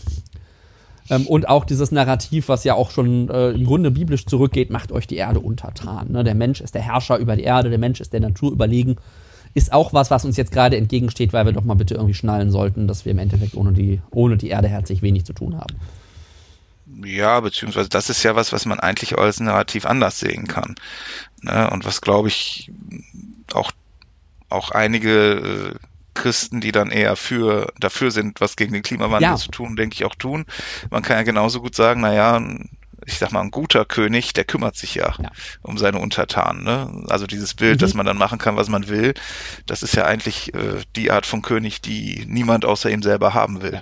ähm, und auch dieses Narrativ, was ja auch schon äh, im Grunde biblisch zurückgeht, macht euch die Erde untertan. Ne? Der Mensch ist der Herrscher über die Erde, der Mensch ist der Natur überlegen. Ist auch was, was uns jetzt gerade entgegensteht, weil wir doch mal bitte irgendwie schnallen sollten, dass wir im Endeffekt ohne die, ohne die Erde herzlich wenig zu tun haben. Ja, beziehungsweise das ist ja was, was man eigentlich als Narrativ anders sehen kann. Ne? Und was, glaube ich, auch, auch einige äh, Christen, die dann eher für, dafür sind, was gegen den Klimawandel ja. zu tun, denke ich auch tun. Man kann ja genauso gut sagen, na ja, ich sag mal, ein guter König, der kümmert sich ja, ja. um seine Untertanen. Ne? Also dieses Bild, mhm. dass man dann machen kann, was man will, das ist ja eigentlich äh, die Art von König, die niemand außer ihm selber haben will.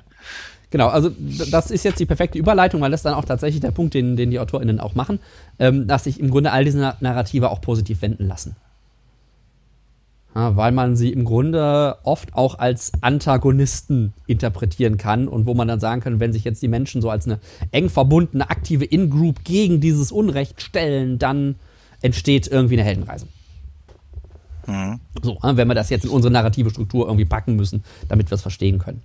Genau, also das ist jetzt die perfekte Überleitung, weil das dann auch tatsächlich der Punkt, den, den die AutorInnen auch machen, ähm, dass sich im Grunde all diese Narrative auch positiv wenden lassen. Ja, weil man sie im Grunde oft auch als Antagonisten interpretieren kann und wo man dann sagen kann, wenn sich jetzt die Menschen so als eine eng verbundene, aktive In-Group gegen dieses Unrecht stellen, dann entsteht irgendwie eine Heldenreise. Mhm. So, wenn wir das jetzt in unsere narrative Struktur irgendwie packen müssen, damit wir es verstehen können.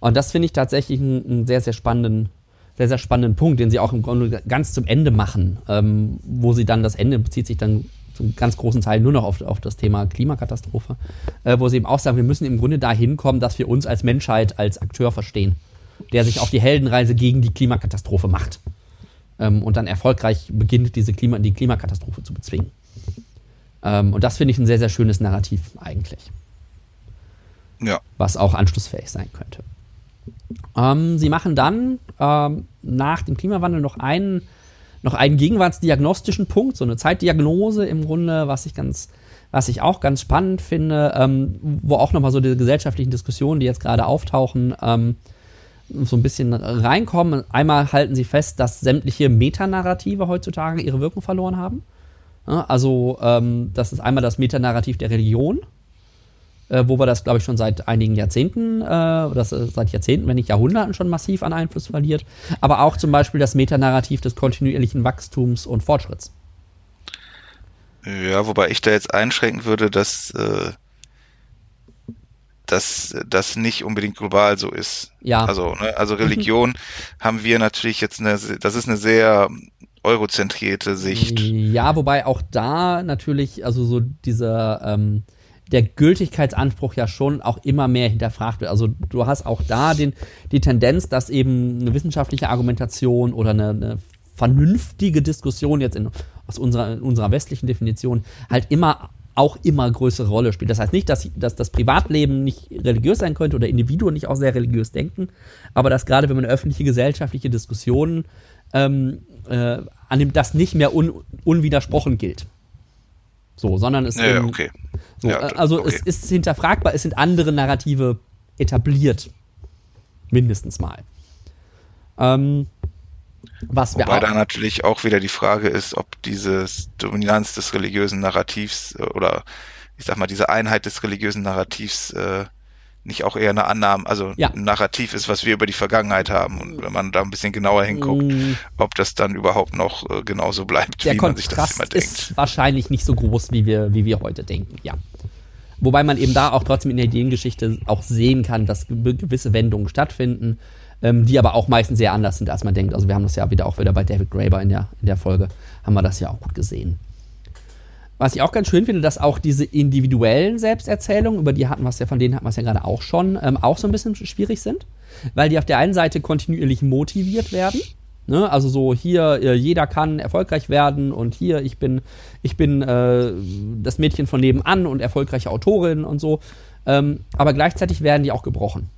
Und das finde ich tatsächlich einen, einen, sehr, sehr spannenden, sehr, sehr spannenden Punkt, den sie auch im Grunde ganz zum Ende machen, ähm, wo sie dann das Ende bezieht sich dann zum ganz großen Teil nur noch auf, auf das Thema Klimakatastrophe, äh, wo sie eben auch sagen, wir müssen im Grunde dahin kommen, dass wir uns als Menschheit als Akteur verstehen, der sich auf die Heldenreise gegen die Klimakatastrophe macht ähm, und dann erfolgreich beginnt, diese Klima, die Klimakatastrophe zu bezwingen. Ähm, und das finde ich ein sehr, sehr schönes Narrativ eigentlich. Ja. Was auch anschlussfähig sein könnte. Ähm, sie machen dann ähm, nach dem Klimawandel noch einen noch einen gegenwartsdiagnostischen Punkt, so eine Zeitdiagnose im Grunde, was ich ganz, was ich auch ganz spannend finde, ähm, wo auch nochmal so die gesellschaftlichen Diskussionen, die jetzt gerade auftauchen, ähm, so ein bisschen reinkommen. Einmal halten sie fest, dass sämtliche Metanarrative heutzutage ihre Wirkung verloren haben. Also ähm, das ist einmal das Metanarrativ der Religion, äh, wo wir das, glaube ich, schon seit einigen Jahrzehnten, äh, das äh, seit Jahrzehnten, wenn nicht Jahrhunderten schon massiv an Einfluss verliert. Aber auch zum Beispiel das Metanarrativ des kontinuierlichen Wachstums und Fortschritts. Ja, wobei ich da jetzt einschränken würde, dass äh, dass das nicht unbedingt global so ist. Ja. Also, ne, also Religion haben wir natürlich jetzt eine, das ist eine sehr eurozentrierte Sicht. Ja, wobei auch da natürlich, also so dieser ähm, der Gültigkeitsanspruch ja schon auch immer mehr hinterfragt wird. Also du hast auch da den, die Tendenz, dass eben eine wissenschaftliche Argumentation oder eine, eine vernünftige Diskussion jetzt in, aus unserer, in unserer westlichen Definition halt immer auch immer größere Rolle spielt. Das heißt nicht, dass, dass das Privatleben nicht religiös sein könnte oder Individuen nicht auch sehr religiös denken, aber dass gerade wenn man öffentliche gesellschaftliche Diskussionen ähm, äh, annimmt, das nicht mehr un, unwidersprochen gilt. So, sondern es ja, okay. So, ja, also okay. es ist hinterfragbar, es sind andere Narrative etabliert. Mindestens mal. Ähm, was Wobei da natürlich auch wieder die Frage ist, ob diese Dominanz des religiösen Narrativs äh, oder ich sag mal diese Einheit des religiösen Narrativs äh, nicht auch eher eine Annahme, also ja. ein Narrativ ist, was wir über die Vergangenheit haben. Und wenn man da ein bisschen genauer hinguckt, mm. ob das dann überhaupt noch äh, genauso bleibt, Der wie Kontrast man sich das immer denkt. ist wahrscheinlich nicht so groß, wie wir, wie wir heute denken, ja. Wobei man eben da auch trotzdem in der Ideengeschichte auch sehen kann, dass gewisse Wendungen stattfinden, ähm, die aber auch meistens sehr anders sind, als man denkt. Also wir haben das ja wieder auch wieder bei David Graeber in der, in der Folge, haben wir das ja auch gut gesehen. Was ich auch ganz schön finde, dass auch diese individuellen Selbsterzählungen, über die hatten wir es ja, von denen hatten wir es ja gerade auch schon, ähm, auch so ein bisschen schwierig sind, weil die auf der einen Seite kontinuierlich motiviert werden. Ne? Also so hier, äh, jeder kann erfolgreich werden und hier, ich bin, ich bin äh, das Mädchen von nebenan und erfolgreiche Autorin und so. Ähm, aber gleichzeitig werden die auch gebrochen.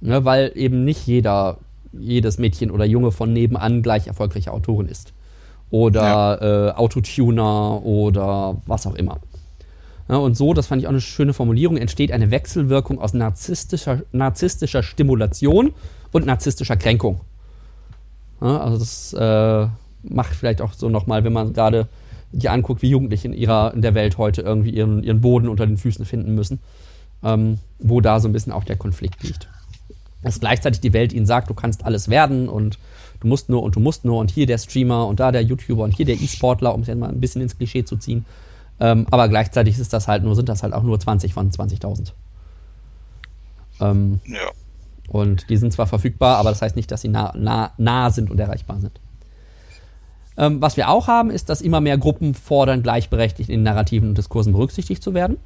Ne? Weil eben nicht jeder, jedes Mädchen oder Junge von nebenan gleich erfolgreiche Autorin ist oder ja. äh, Autotuner oder was auch immer. Ja, und so, das fand ich auch eine schöne Formulierung, entsteht eine Wechselwirkung aus narzisstischer, narzisstischer Stimulation und narzisstischer Kränkung. Ja, also das äh, macht vielleicht auch so nochmal, wenn man gerade die anguckt, wie Jugendliche in ihrer in der Welt heute irgendwie ihren, ihren Boden unter den Füßen finden müssen, ähm, wo da so ein bisschen auch der Konflikt liegt. Dass gleichzeitig die Welt ihnen sagt, du kannst alles werden und du musst nur und du musst nur und hier der Streamer und da der YouTuber und hier der E-Sportler, um es jetzt mal ein bisschen ins Klischee zu ziehen. Ähm, aber gleichzeitig ist das halt nur, sind das halt auch nur 20 von 20.000. Ähm, ja. Und die sind zwar verfügbar, aber das heißt nicht, dass sie nah, nah, nah sind und erreichbar sind. Ähm, was wir auch haben, ist, dass immer mehr Gruppen fordern, gleichberechtigt in narrativen und Diskursen berücksichtigt zu werden.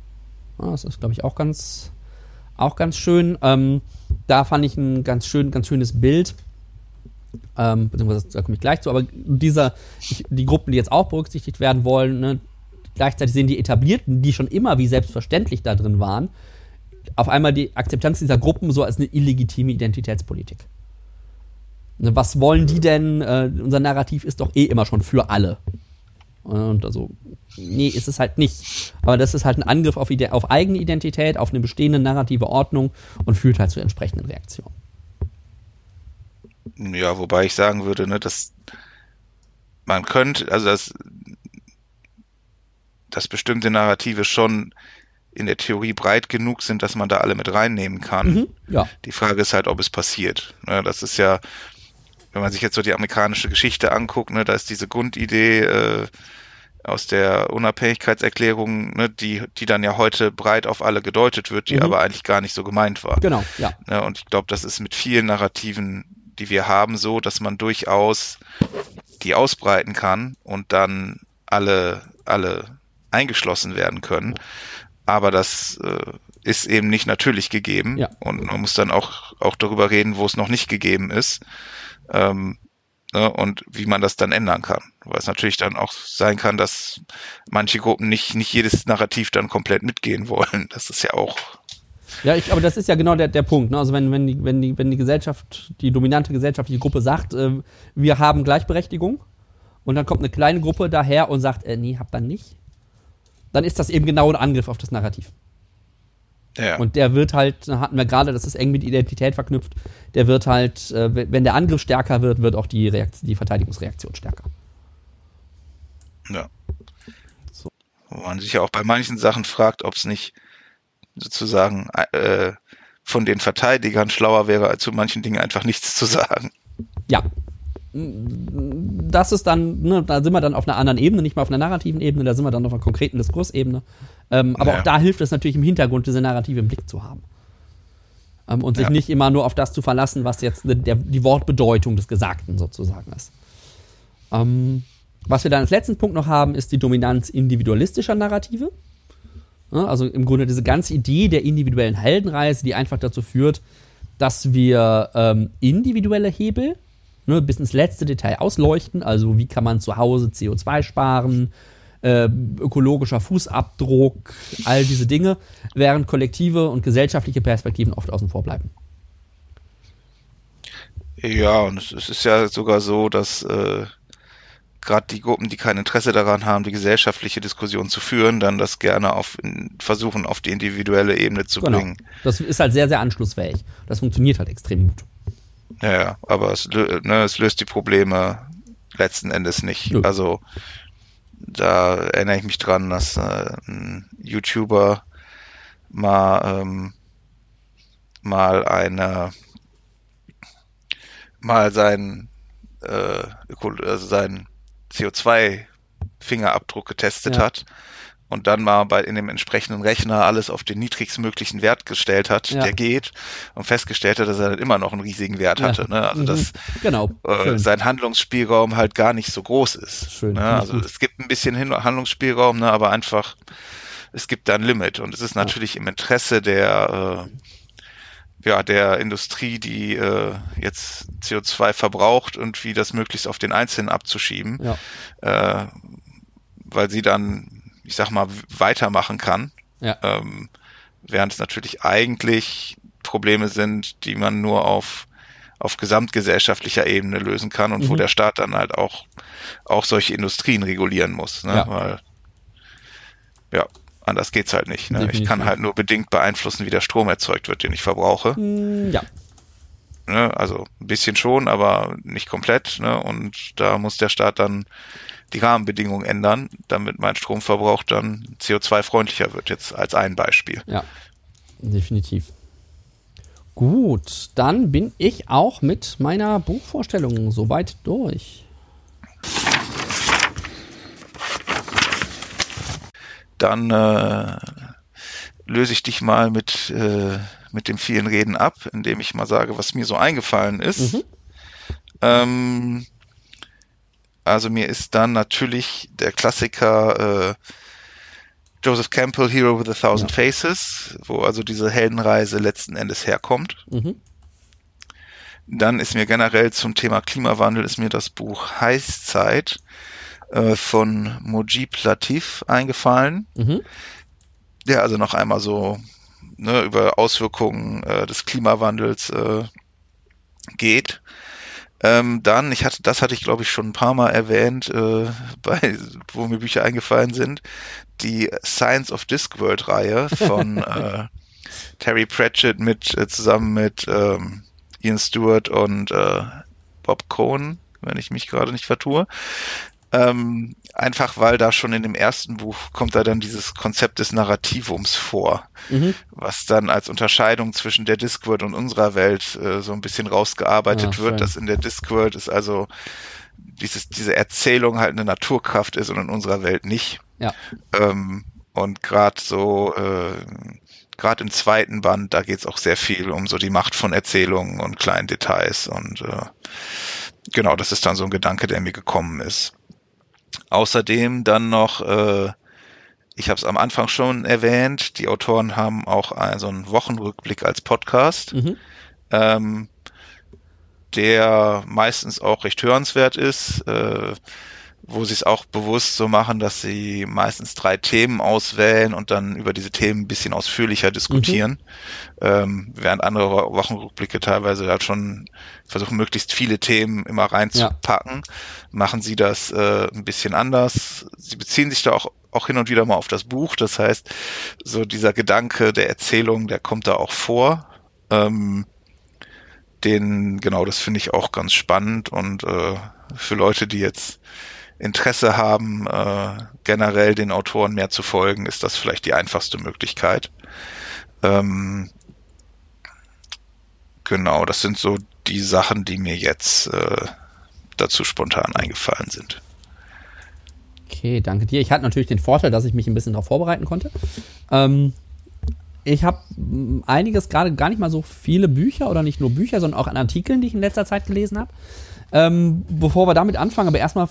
Ja, das ist, glaube ich, auch ganz, auch ganz schön. Ähm, da fand ich ein ganz, schön, ganz schönes Bild ähm, beziehungsweise da komme ich gleich zu, aber dieser, die Gruppen, die jetzt auch berücksichtigt werden wollen, ne, gleichzeitig sehen die Etablierten, die schon immer wie selbstverständlich da drin waren, auf einmal die Akzeptanz dieser Gruppen so als eine illegitime Identitätspolitik. Ne, was wollen die denn? Äh, unser Narrativ ist doch eh immer schon für alle. Und also, nee, ist es halt nicht. Aber das ist halt ein Angriff auf, auf eigene Identität, auf eine bestehende narrative Ordnung und führt halt zu entsprechenden Reaktionen. Ja, wobei ich sagen würde, ne, dass man könnte, also dass, dass bestimmte Narrative schon in der Theorie breit genug sind, dass man da alle mit reinnehmen kann. Mhm, ja. Die Frage ist halt, ob es passiert. Ne, das ist ja, wenn man sich jetzt so die amerikanische Geschichte anguckt, ne, da ist diese Grundidee äh, aus der Unabhängigkeitserklärung, ne, die, die dann ja heute breit auf alle gedeutet wird, die mhm. aber eigentlich gar nicht so gemeint war. Genau, ja. Ne, und ich glaube, das ist mit vielen Narrativen die wir haben, so, dass man durchaus die ausbreiten kann und dann alle, alle eingeschlossen werden können. Aber das äh, ist eben nicht natürlich gegeben. Ja. Und man muss dann auch, auch darüber reden, wo es noch nicht gegeben ist. Ähm, ne, und wie man das dann ändern kann. Weil es natürlich dann auch sein kann, dass manche Gruppen nicht, nicht jedes Narrativ dann komplett mitgehen wollen. Das ist ja auch ja, ich, aber das ist ja genau der, der Punkt. Ne? Also wenn, wenn, die, wenn, die, wenn die Gesellschaft, die dominante gesellschaftliche Gruppe sagt, äh, wir haben Gleichberechtigung und dann kommt eine kleine Gruppe daher und sagt, äh, nee, habt ihr nicht, dann ist das eben genau ein Angriff auf das Narrativ. Ja. Und der wird halt, hatten wir gerade, das ist eng mit Identität verknüpft, der wird halt, äh, wenn der Angriff stärker wird, wird auch die, Reaktion, die Verteidigungsreaktion stärker. Ja. So. Wo man sich ja auch bei manchen Sachen fragt, ob es nicht sozusagen äh, von den Verteidigern schlauer wäre, zu manchen Dingen einfach nichts zu sagen. Ja. Das ist dann, ne, da sind wir dann auf einer anderen Ebene, nicht mal auf einer narrativen Ebene, da sind wir dann auf einer konkreten Diskursebene. Ähm, aber ja. auch da hilft es natürlich im Hintergrund, diese Narrative im Blick zu haben. Ähm, und sich ja. nicht immer nur auf das zu verlassen, was jetzt der, die Wortbedeutung des Gesagten sozusagen ist. Ähm, was wir dann als letzten Punkt noch haben, ist die Dominanz individualistischer Narrative. Ne? Also im Grunde diese ganze Idee der individuellen Heldenreise, die einfach dazu führt, dass wir ähm, individuelle Hebel ne, bis ins letzte Detail ausleuchten. Also wie kann man zu Hause CO2 sparen, äh, ökologischer Fußabdruck, all diese Dinge, während kollektive und gesellschaftliche Perspektiven oft außen vor bleiben. Ja, und es ist ja sogar so, dass äh, gerade die Gruppen, die kein Interesse daran haben, die gesellschaftliche Diskussion zu führen, dann das gerne auf versuchen, auf die individuelle Ebene zu genau. bringen. Das ist halt sehr, sehr anschlussfähig. Das funktioniert halt extrem gut. Ja, aber es, ne, es löst die Probleme letzten Endes nicht. Ja. Also da erinnere ich mich dran, dass äh, ein YouTuber mal ähm, mal eine mal sein äh, also sein CO2-Fingerabdruck getestet ja. hat und dann mal bei in dem entsprechenden Rechner alles auf den niedrigstmöglichen Wert gestellt hat, ja. der geht und festgestellt hat, dass er dann immer noch einen riesigen Wert ja. hatte. Ne? Also mhm. dass genau. äh, sein Handlungsspielraum halt gar nicht so groß ist. Schön. Ne? Also es gibt ein bisschen Handlungsspielraum, ne? aber einfach es gibt da ein Limit und es ist natürlich im Interesse der äh, ja, der Industrie, die äh, jetzt CO2 verbraucht und wie das möglichst auf den Einzelnen abzuschieben, ja. äh, weil sie dann ich sag mal, weitermachen kann. Ja. Ähm, während es natürlich eigentlich Probleme sind, die man nur auf, auf gesamtgesellschaftlicher Ebene lösen kann und mhm. wo der Staat dann halt auch, auch solche Industrien regulieren muss. Ne? Ja. Weil, ja, anders geht's halt nicht. Ne? Ich kann halt nur bedingt beeinflussen, wie der Strom erzeugt wird, den ich verbrauche. Mm, ja. Ne? Also ein bisschen schon, aber nicht komplett. Ne? Und da muss der Staat dann die Rahmenbedingungen ändern, damit mein Stromverbrauch dann CO2-freundlicher wird, jetzt als ein Beispiel. Ja, definitiv. Gut, dann bin ich auch mit meiner Buchvorstellung soweit durch. Dann äh, löse ich dich mal mit, äh, mit dem vielen Reden ab, indem ich mal sage, was mir so eingefallen ist. Mhm. Ähm, also mir ist dann natürlich der Klassiker äh, Joseph Campbell, Hero with a Thousand ja. Faces, wo also diese Heldenreise letzten Endes herkommt. Mhm. Dann ist mir generell zum Thema Klimawandel ist mir das Buch Heißzeit äh, von Mojib Latif eingefallen, mhm. der also noch einmal so ne, über Auswirkungen äh, des Klimawandels äh, geht. Ähm, dann, ich hatte, das hatte ich glaube ich schon ein paar Mal erwähnt, äh, bei, wo mir Bücher eingefallen sind, die Science of Discworld Reihe von äh, Terry Pratchett mit äh, zusammen mit ähm, Ian Stewart und äh, Bob Cohn, wenn ich mich gerade nicht vertue. Ähm, einfach weil da schon in dem ersten Buch kommt da dann dieses Konzept des Narrativums vor, mhm. was dann als Unterscheidung zwischen der Discworld und unserer Welt äh, so ein bisschen rausgearbeitet ja, wird, dass in der Discworld ist also dieses, diese Erzählung halt eine Naturkraft ist und in unserer Welt nicht. Ja. Ähm, und gerade so, äh, gerade im zweiten Band, da geht's auch sehr viel um so die Macht von Erzählungen und kleinen Details und äh, genau, das ist dann so ein Gedanke, der mir gekommen ist. Außerdem dann noch, äh, ich habe es am Anfang schon erwähnt, die Autoren haben auch einen, so einen Wochenrückblick als Podcast, mhm. ähm, der meistens auch recht hörenswert ist. Äh, wo sie es auch bewusst so machen, dass sie meistens drei Themen auswählen und dann über diese Themen ein bisschen ausführlicher diskutieren, mhm. ähm, während andere Wochenrückblicke teilweise halt schon versuchen, möglichst viele Themen immer reinzupacken, ja. machen sie das äh, ein bisschen anders. Sie beziehen sich da auch, auch hin und wieder mal auf das Buch, das heißt, so dieser Gedanke der Erzählung, der kommt da auch vor. Ähm, den, genau, das finde ich auch ganz spannend und äh, für Leute, die jetzt Interesse haben, äh, generell den Autoren mehr zu folgen, ist das vielleicht die einfachste Möglichkeit. Ähm, genau, das sind so die Sachen, die mir jetzt äh, dazu spontan eingefallen sind. Okay, danke dir. Ich hatte natürlich den Vorteil, dass ich mich ein bisschen darauf vorbereiten konnte. Ähm, ich habe einiges, gerade gar nicht mal so viele Bücher oder nicht nur Bücher, sondern auch an Artikeln, die ich in letzter Zeit gelesen habe. Ähm, bevor wir damit anfangen, aber erstmal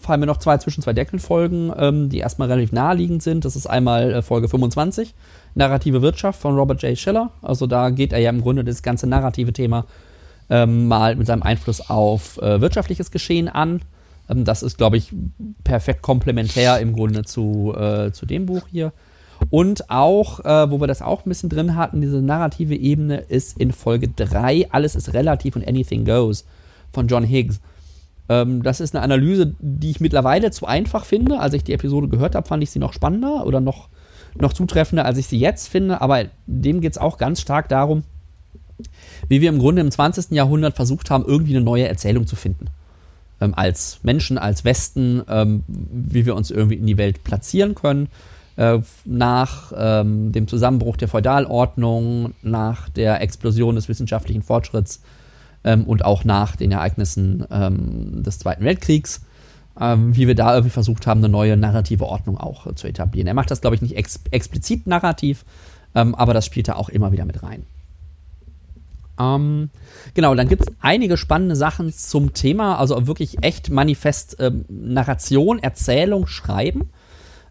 fallen mir noch zwei zwischen zwei Deckeln Folgen, ähm, die erstmal relativ naheliegend sind. Das ist einmal äh, Folge 25, Narrative Wirtschaft von Robert J. Schiller. Also da geht er ja im Grunde das ganze narrative Thema ähm, mal mit seinem Einfluss auf äh, wirtschaftliches Geschehen an. Ähm, das ist, glaube ich, perfekt komplementär im Grunde zu, äh, zu dem Buch hier. Und auch, äh, wo wir das auch ein bisschen drin hatten, diese narrative Ebene ist in Folge 3, Alles ist relativ und Anything Goes von John Higgs. Ähm, das ist eine Analyse, die ich mittlerweile zu einfach finde. Als ich die Episode gehört habe, fand ich sie noch spannender oder noch, noch zutreffender, als ich sie jetzt finde. Aber dem geht es auch ganz stark darum, wie wir im Grunde im 20. Jahrhundert versucht haben, irgendwie eine neue Erzählung zu finden. Ähm, als Menschen, als Westen, ähm, wie wir uns irgendwie in die Welt platzieren können. Äh, nach ähm, dem Zusammenbruch der Feudalordnung, nach der Explosion des wissenschaftlichen Fortschritts ähm, und auch nach den Ereignissen ähm, des Zweiten Weltkriegs. ähm, wie wir da irgendwie versucht haben, eine neue narrative Ordnung auch äh, zu etablieren. Er macht das, glaube ich, nicht ex explizit narrativ, ähm, aber das spielt er auch immer wieder mit rein. Ähm, genau, dann gibt es einige spannende Sachen zum Thema, also wirklich echt Manifest ähm, Narration, Erzählung, Schreiben.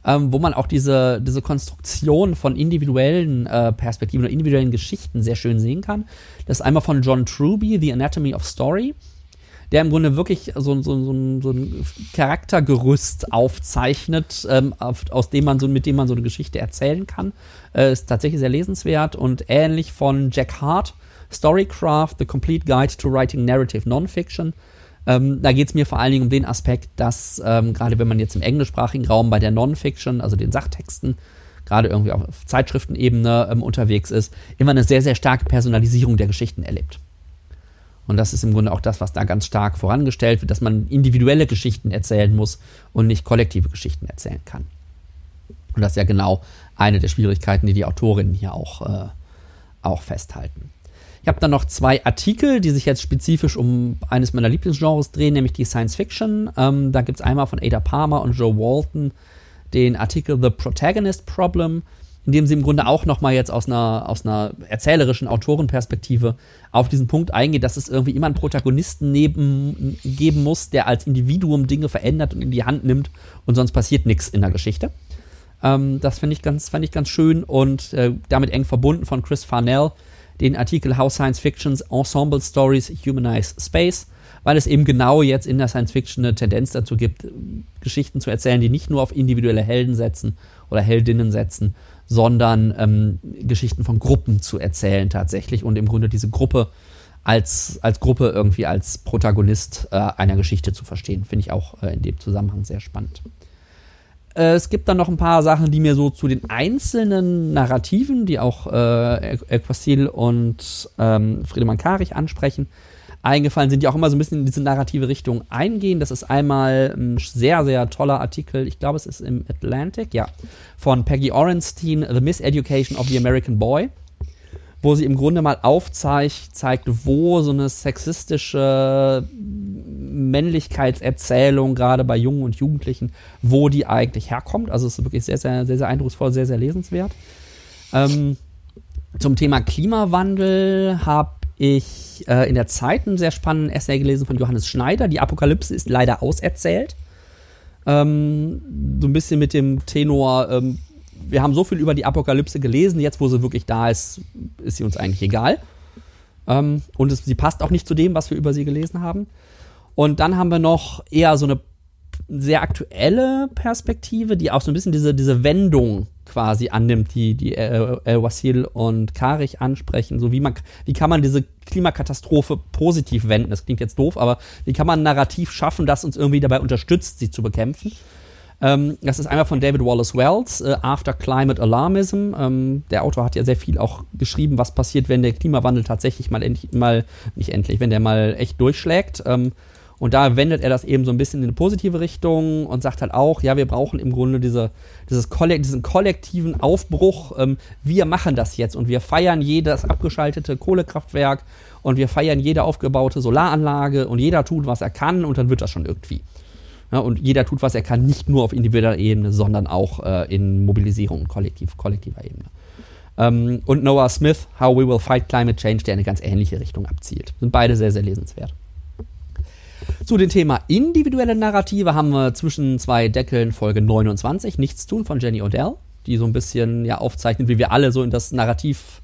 Ähm, wo man auch diese, diese Konstruktion von individuellen äh, Perspektiven oder individuellen Geschichten sehr schön sehen kann. Das ist einmal von John Truby, The Anatomy of Story der im Grunde wirklich so, so, so, so ein Charaktergerüst aufzeichnet, ähm, auf, aus dem man so, mit dem man so eine Geschichte erzählen kann. Äh, ist tatsächlich sehr lesenswert und ähnlich von Jack Hart, Storycraft, The Complete Guide to Writing Narrative Nonfiction. Ähm, da geht es mir vor allen Dingen um den Aspekt, dass ähm, gerade wenn man jetzt im englischsprachigen Raum bei der Nonfiction, also den Sachtexten, gerade irgendwie auf Zeitschriftenebene ähm, unterwegs ist, immer eine sehr, sehr starke Personalisierung der Geschichten erlebt. Und das ist im Grunde auch das, was da ganz stark vorangestellt wird, dass man individuelle Geschichten erzählen muss und nicht kollektive Geschichten erzählen kann. Und das ist ja genau eine der Schwierigkeiten, die die Autorinnen hier auch, äh, auch festhalten. Ich habe dann noch zwei Artikel, die sich jetzt spezifisch um eines meiner Lieblingsgenres drehen, nämlich die Science Fiction. Ähm, da gibt es einmal von Ada Palmer und Joe Walton den Artikel The Protagonist Problem in dem sie im Grunde auch nochmal jetzt aus einer, aus einer erzählerischen Autorenperspektive auf diesen Punkt eingeht, dass es irgendwie immer einen Protagonisten neben, geben muss, der als Individuum Dinge verändert und in die Hand nimmt und sonst passiert nichts in der Geschichte. Ähm, das finde ich, ganz, ich ganz schön und äh, damit eng verbunden von Chris Farnell den Artikel How Science Fiction's Ensemble Stories Humanize Space, weil es eben genau jetzt in der Science Fiction eine Tendenz dazu gibt, Geschichten zu erzählen, die nicht nur auf individuelle Helden setzen oder Heldinnen setzen, sondern ähm, Geschichten von Gruppen zu erzählen tatsächlich und im Grunde diese Gruppe als, als Gruppe irgendwie als Protagonist äh, einer Geschichte zu verstehen. Finde ich auch äh, in dem Zusammenhang sehr spannend. Äh, es gibt dann noch ein paar Sachen, die mir so zu den einzelnen Narrativen, die auch äh, El Quasil und ähm, Friedemann Karich ansprechen, eingefallen sind, die auch immer so ein bisschen in diese narrative Richtung eingehen. Das ist einmal ein sehr, sehr toller Artikel, ich glaube, es ist im Atlantic, ja, von Peggy Orenstein, The Miseducation of the American Boy, wo sie im Grunde mal aufzeigt, zeigt, wo so eine sexistische Männlichkeitserzählung, gerade bei Jungen und Jugendlichen, wo die eigentlich herkommt. Also es ist wirklich sehr, sehr, sehr, sehr eindrucksvoll, sehr, sehr lesenswert. Ähm, zum Thema Klimawandel habe ich äh, in der Zeit einen sehr spannenden Essay gelesen von Johannes Schneider. Die Apokalypse ist leider auserzählt. Ähm, so ein bisschen mit dem Tenor, ähm, wir haben so viel über die Apokalypse gelesen, jetzt wo sie wirklich da ist, ist sie uns eigentlich egal. Ähm, und es, sie passt auch nicht zu dem, was wir über sie gelesen haben. Und dann haben wir noch eher so eine sehr aktuelle Perspektive, die auch so ein bisschen diese, diese Wendung quasi annimmt, die, die El Wasil und Karich ansprechen. So wie man, wie kann man diese Klimakatastrophe positiv wenden? Das klingt jetzt doof, aber wie kann man ein Narrativ schaffen, das uns irgendwie dabei unterstützt, sie zu bekämpfen? Ähm, das ist einmal von David Wallace Wells, äh, After Climate Alarmism. Ähm, der Autor hat ja sehr viel auch geschrieben, was passiert, wenn der Klimawandel tatsächlich mal endlich, mal, nicht endlich, wenn der mal echt durchschlägt. Ähm, und da wendet er das eben so ein bisschen in eine positive Richtung und sagt halt auch, ja, wir brauchen im Grunde diese, dieses Kollek diesen kollektiven Aufbruch. Ähm, wir machen das jetzt und wir feiern jedes abgeschaltete Kohlekraftwerk und wir feiern jede aufgebaute Solaranlage und jeder tut, was er kann und dann wird das schon irgendwie. Ja, und jeder tut, was er kann, nicht nur auf individueller Ebene, sondern auch äh, in Mobilisierung kollektiv, kollektiver Ebene. Ähm, und Noah Smith, How We Will Fight Climate Change, der eine ganz ähnliche Richtung abzielt. Sind beide sehr, sehr lesenswert. Zu dem Thema individuelle Narrative haben wir zwischen zwei Deckeln Folge 29, Nichts tun von Jenny Odell, die so ein bisschen ja aufzeichnet, wie wir alle so in das Narrativ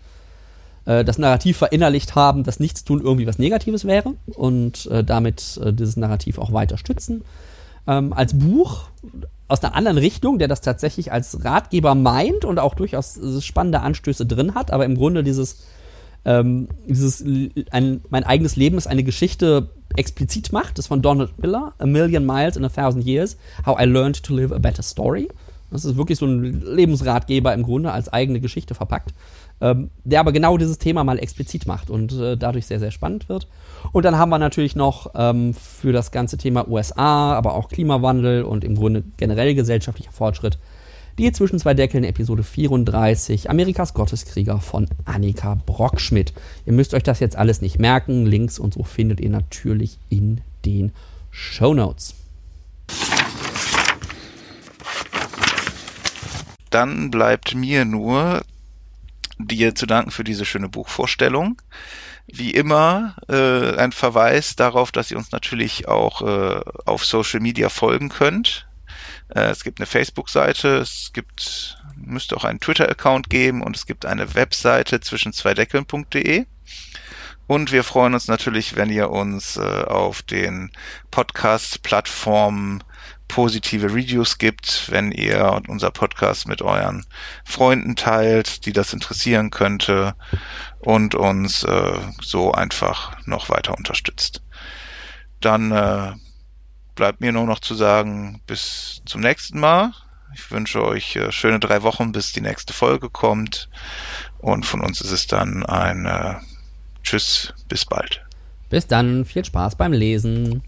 äh, das Narrativ verinnerlicht haben, dass Nichtstun irgendwie was Negatives wäre und äh, damit äh, dieses Narrativ auch weiter stützen. Ähm, als Buch aus einer anderen Richtung, der das tatsächlich als Ratgeber meint und auch durchaus spannende Anstöße drin hat, aber im Grunde dieses ähm, dieses ein, mein eigenes Leben ist eine Geschichte explizit macht. Das ist von Donald Miller, A Million Miles in a Thousand Years, How I Learned to Live a Better Story. Das ist wirklich so ein Lebensratgeber im Grunde als eigene Geschichte verpackt, ähm, der aber genau dieses Thema mal explizit macht und äh, dadurch sehr, sehr spannend wird. Und dann haben wir natürlich noch ähm, für das ganze Thema USA, aber auch Klimawandel und im Grunde generell gesellschaftlicher Fortschritt die zwischen zwei Deckeln Episode 34 Amerikas Gotteskrieger von Annika Brockschmidt. Ihr müsst euch das jetzt alles nicht merken. Links und so findet ihr natürlich in den Show Notes. Dann bleibt mir nur dir zu danken für diese schöne Buchvorstellung. Wie immer äh, ein Verweis darauf, dass ihr uns natürlich auch äh, auf Social Media folgen könnt. Äh, es gibt eine Facebook-Seite, es gibt, müsste auch einen Twitter-Account geben und es gibt eine Webseite zwischen zwei Deckeln.de. Und wir freuen uns natürlich, wenn ihr uns äh, auf den Podcast-Plattformen positive Reviews gibt, wenn ihr unser Podcast mit euren Freunden teilt, die das interessieren könnte und uns äh, so einfach noch weiter unterstützt. Dann äh, bleibt mir nur noch zu sagen, bis zum nächsten Mal. Ich wünsche euch äh, schöne drei Wochen, bis die nächste Folge kommt. Und von uns ist es dann ein äh, Tschüss, bis bald. Bis dann, viel Spaß beim Lesen.